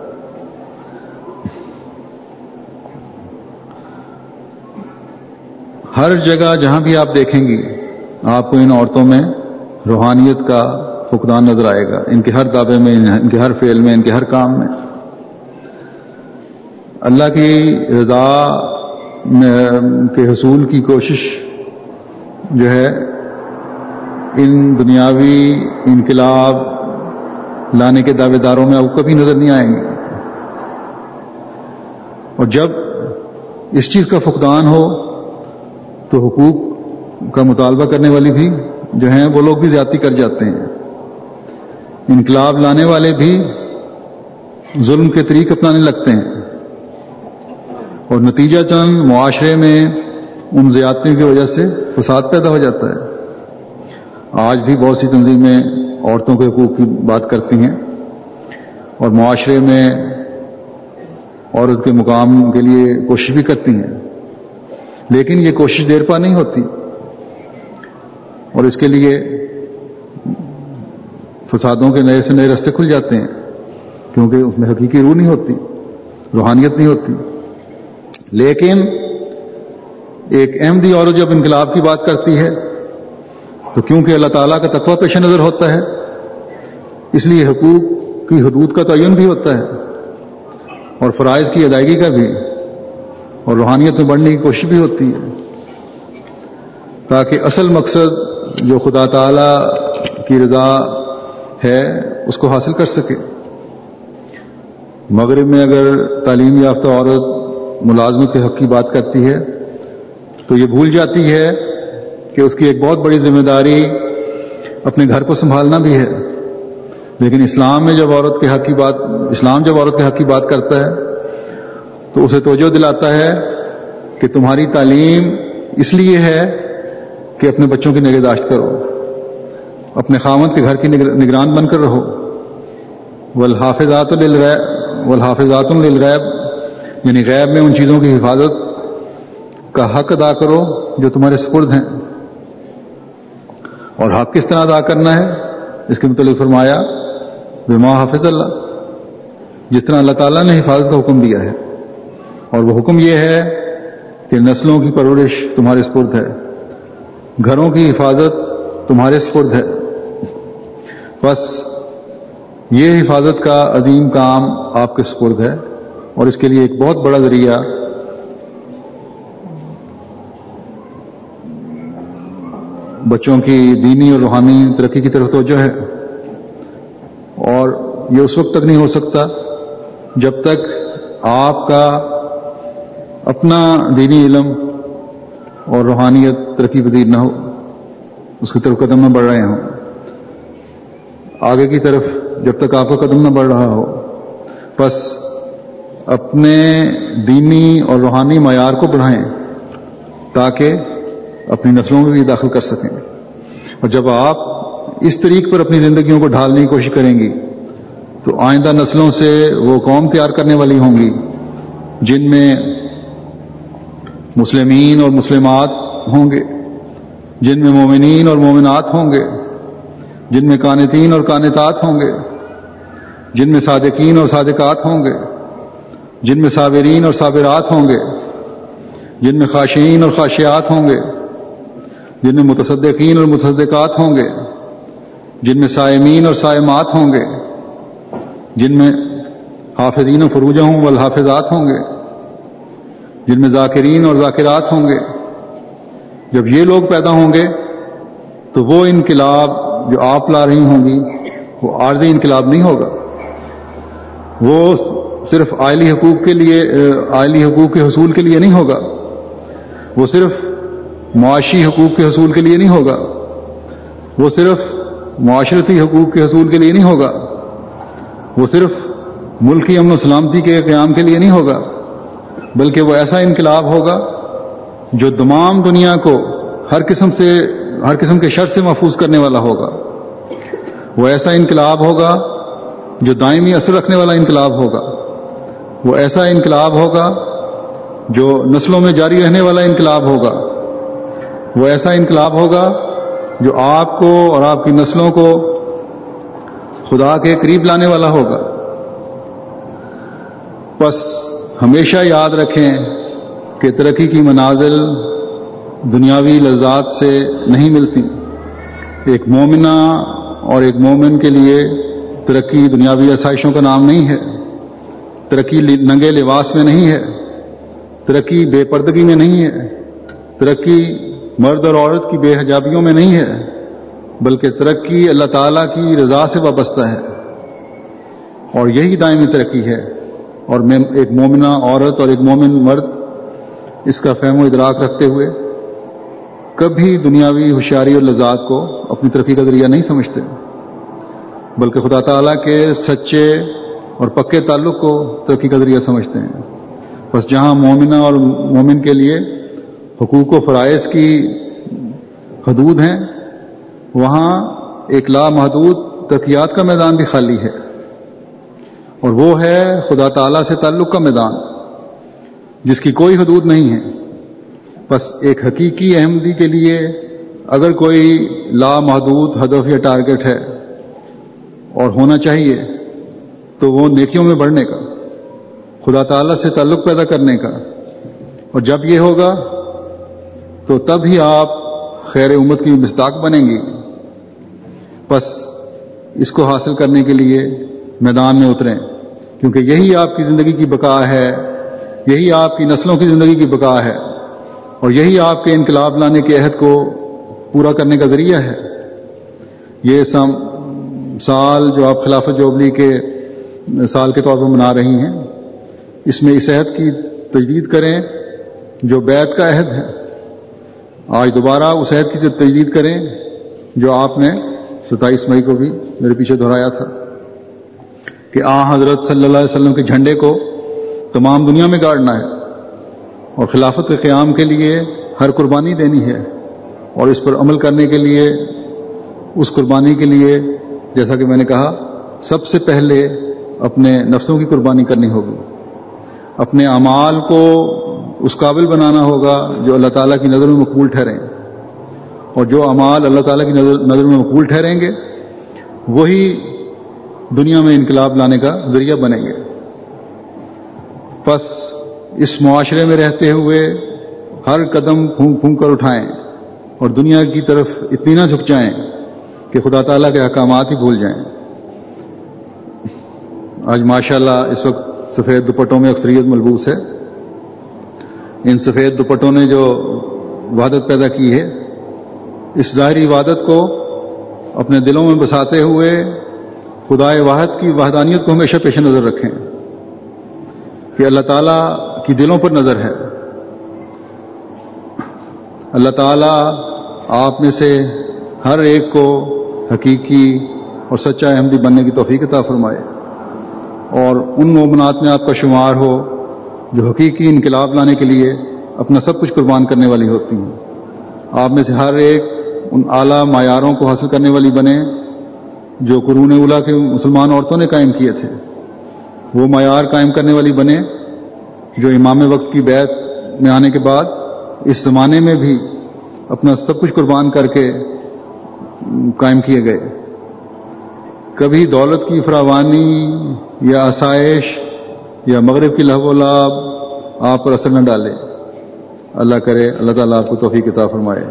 ہر جگہ جہاں بھی آپ دیکھیں گی، آپ کو ان عورتوں میں روحانیت کا فقدان نظر آئے گا۔ ان کے ہر دعوے میں، ان کے ہر فعل میں، ان کے ہر کام میں۔ اللہ کی رضا کے حصول کی کوشش جو ہے، ان دنیاوی انقلاب لانے کے دعوے داروں میں اب کبھی نظر نہیں آئیں گے۔ اور جب اس چیز کا فقدان ہو تو حقوق کا مطالبہ کرنے والی بھی جو ہیں وہ لوگ بھی زیادتی کر جاتے ہیں۔ انقلاب لانے والے بھی ظلم کے طریق اپنانے لگتے ہیں۔ اور نتیجہ چند معاشرے میں ان زیادتیوں کی وجہ سے فساد پیدا ہو جاتا ہے۔ آج بھی بہت سی تنظیمیں عورتوں کے حقوق کی بات کرتی ہیں۔ اور معاشرے میں عورت کے مقام کے لیے کوشش بھی کرتی ہیں۔ لیکن یہ کوشش دیر پا نہیں ہوتی۔ اور اس کے لیے فسادوں کے نئے سے نئے رستے کھل جاتے ہیں، کیونکہ اس میں حقیقی روح نہیں ہوتی، روحانیت نہیں ہوتی۔ لیکن ایک احمدی عورت جب انقلاب کی بات کرتی ہے، تو کیونکہ اللہ تعالیٰ کا تقوی پیش نظر ہوتا ہے، اس لیے حقوق کی حدود کا تعین بھی ہوتا ہے، اور فرائض کی ادائیگی کا بھی۔ اور روحانیت میں بڑھنے کی کوشش بھی ہوتی ہے۔ تاکہ اصل مقصد جو خدا تعالی کی رضا ہے، اس کو حاصل کر سکے۔ مغرب میں اگر تعلیم یافتہ عورت ملازمت کے حق کی بات کرتی ہے، تو یہ بھول جاتی ہے کہ اس کی ایک بہت بڑی ذمہ داری اپنے گھر کو سنبھالنا بھی ہے۔ لیکن اسلام میں جب عورت کے حق کی بات، اسلام جب عورت کے حق کی بات کرتا ہے تو اسے توجہ دلاتا ہے کہ تمہاری تعلیم اس لیے ہے کہ اپنے بچوں کی نگہداشت کرو، اپنے خامد کے گھر کی نگران بن کر رہو۔ والحافظات للغیب والحافظات للغیب یعنی غیب میں ان چیزوں کی حفاظت کا حق ادا کرو جو تمہارے سپرد ہیں۔ اور حق کس طرح ادا کرنا ہے؟ اس کے متعلق فرمایا، بما حافظ اللہ، جس طرح اللہ تعالیٰ نے حفاظت کا حکم دیا ہے۔ اور وہ حکم یہ ہے کہ نسلوں کی پرورش تمہارے سپرد ہے، گھروں کی حفاظت تمہارے سپرد ہے۔ بس یہ حفاظت کا عظیم کام آپ کے سپرد ہے اور اس کے لیے ایک بہت بڑا ذریعہ بچوں کی دینی اور روحانی ترقی کی طرف توجہ ہے۔ اور یہ اس وقت تک نہیں ہو سکتا جب تک آپ کا اپنا دینی علم اور روحانیت ترقی پذیر نہ ہو، اس کی طرف قدم نہ بڑھ رہے ہوں۔ آگے کی طرف جب تک آپ کا قدم نہ بڑھ رہا ہو، بس اپنے دینی اور روحانی معیار کو بڑھائیں تاکہ اپنی نسلوں میں بھی داخل کر سکیں۔ اور جب آپ اس طریق پر اپنی زندگیوں کو ڈھالنے کی کوشش کریں گی، تو آئندہ نسلوں سے وہ قوم تیار کرنے والی ہوں گی جن میں مسلمین اور مسلمات ہوں گے، جن میں مومنین اور مومنات ہوں گے، جن میں کانتین اور کانتات ہوں گے، جن میں صادقین اور صادقات ہوں گے، جن میں صابرین اور صابرات ہوں گے، جن میں خاشین اور خاشیات ہوں گے، جن میں متصدقین اور متصدقات ہوں گے، جن میں سائمین اور سائمات ہوں گے، جن میں حافظین و فروجہ ہوں والحافظات ہوں گے۔ جن میں ذاکرین اور ذاکرات ہوں گے، جب یہ لوگ پیدا ہوں گے، تو وہ انقلاب جو آپ لا رہی ہوں گی، وہ عارضی انقلاب نہیں ہوگا۔ وہ صرف آئلی حقوق کے لیے، آئلی حقوق کے حصول کے لیے نہیں ہوگا۔ وہ صرف معاشی حقوق کے حصول کے لیے نہیں ہوگا۔ وہ صرف معاشرتی حقوق کے حصول کے لیے نہیں ہوگا۔ وہ صرف ملکی امن و سلامتی کے قیام کے لیے نہیں ہوگا۔ بلکہ وہ ایسا انقلاب ہوگا جو تمام دنیا کو ہر قسم سے، ہر قسم کے شر سے محفوظ کرنے والا ہوگا۔ وہ ایسا انقلاب ہوگا جو دائمی اثر رکھنے والا انقلاب ہوگا۔ وہ ایسا انقلاب ہوگا جو نسلوں میں جاری رہنے والا انقلاب ہوگا۔ وہ ایسا انقلاب ہوگا جو آپ کو اور آپ کی نسلوں کو خدا کے قریب لانے والا ہوگا۔ بس ہمیشہ یاد رکھیں کہ ترقی کی منازل دنیاوی لذات سے نہیں ملتی۔ ایک مومنہ اور ایک مومن کے لیے ترقی دنیاوی آسائشوں کا نام نہیں ہے۔ ترقی ننگے لباس میں نہیں ہے۔ ترقی بے پردگی میں نہیں ہے۔ ترقی مرد اور عورت کی بے حجابیوں میں نہیں ہے۔ بلکہ ترقی اللہ تعالیٰ کی رضا سے وابستہ ہے۔ اور یہی دائمی ترقی ہے۔ اور ایک مومنہ عورت اور ایک مومن مرد اس کا فہم و ادراک رکھتے ہوئے کبھی دنیاوی ہوشیاری اور لذات کو اپنی ترقی کا ذریعہ نہیں سمجھتے، بلکہ خدا تعالیٰ کے سچے اور پکے تعلق کو ترقی کا ذریعہ سمجھتے ہیں۔ بس جہاں مومنہ اور مومن کے لیے حقوق و فرائض کی حدود ہیں، وہاں ایک لامحدود ترقیات کا میدان بھی خالی ہے۔ اور وہ ہے خدا تعالیٰ سے تعلق کا میدان، جس کی کوئی حدود نہیں ہے۔ بس ایک حقیقی احمدی کے لیے اگر کوئی لامحدود ہدف یا ٹارگٹ ہے اور ہونا چاہیے تو وہ نیکیوں میں بڑھنے کا، خدا تعالیٰ سے تعلق پیدا کرنے کا۔ اور جب یہ ہوگا تو تب ہی آپ خیر امت کی مستاق بنیں گی بس اس کو حاصل کرنے کے لیے میدان میں اتریں۔ کیونکہ یہی آپ کی زندگی کی بقا ہے، یہی آپ کی نسلوں کی زندگی کی بقا ہے، اور یہی آپ کے انقلاب لانے کے عہد کو پورا کرنے کا ذریعہ ہے۔ یہ سم سال جو آپ خلافت جوبلی کے سال کے طور پر منا رہی ہیں، اس میں اس عہد کی تجدید کریں جو بیت کا عہد ہے۔ آج دوبارہ اس عہد کی تجدید کریں جو آپ نے ستائیس مئی کو بھی میرے پیچھے دہرایا تھا۔ کہ آ حضرت صلی اللہ علیہ وسلم کے جھنڈے کو تمام دنیا میں گاڑنا ہے اور خلافت کے قیام کے لیے ہر قربانی دینی ہے اور اس پر عمل کرنے کے لیے، اس قربانی کے لیے، جیسا کہ میں نے کہا، سب سے پہلے اپنے نفسوں کی قربانی کرنی ہوگی۔ اپنے اعمال کو اس قابل بنانا ہوگا جو اللہ تعالیٰ کی نظر میں مقبول ٹھہریں۔ اور جو اعمال اللہ تعالیٰ کی نظر میں مقبول ٹھہریں گے، وہی دنیا میں انقلاب لانے کا ذریعہ بنیں گے۔ بس اس معاشرے میں رہتے ہوئے ہر قدم پھونک پھونک کر اٹھائیں اور دنیا کی طرف اتنی نہ جھک جائیں کہ خدا تعالیٰ کے احکامات ہی بھول جائیں۔ آج ماشاءاللہ اس وقت سفید دوپٹوں میں اکثریت ملبوس ہے۔ ان سفید دوپٹوں نے جو وحدت پیدا کی ہے، اس ظاہری عبادت کو اپنے دلوں میں بساتے ہوئے خدا واحد کی وحدانیت کو ہمیشہ پیش نظر رکھیں کہ اللہ تعالیٰ کی دلوں پر نظر ہے۔ اللہ تعالیٰ آپ میں سے ہر ایک کو حقیقی اور سچا احمدی بننے کی توفیق عطا فرمائے اور ان مومنات میں آپ کا شمار ہو جو حقیقی انقلاب لانے کے لیے اپنا سب کچھ قربان کرنے والی ہوتی ہیں۔ آپ میں سے ہر ایک ان اعلیٰ معیاروں کو حاصل کرنے والی بنے جو قرون اولا کے مسلمان عورتوں نے قائم کیے تھے، وہ معیار قائم کرنے والی بنے جو امام وقت کی بیت میں آنے کے بعد اس زمانے میں بھی اپنا سب کچھ قربان کر کے قائم کیے گئے۔ کبھی دولت کی فراوانی یا آسائش یا مغرب کی لہو و لاب آپ پر اثر نہ ڈالے۔ اللہ کرے، اللہ تعالیٰ آپ کو توفیق کتاب فرمائے۔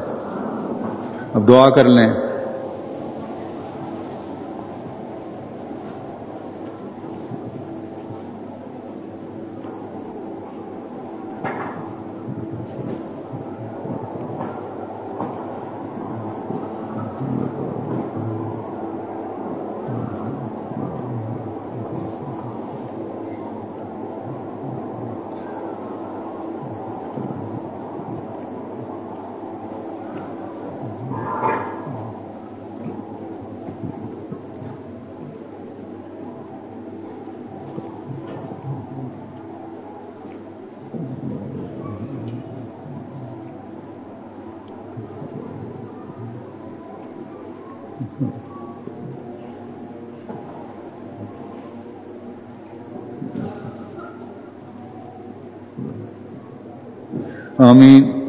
اب دعا کر لیں۔ آمین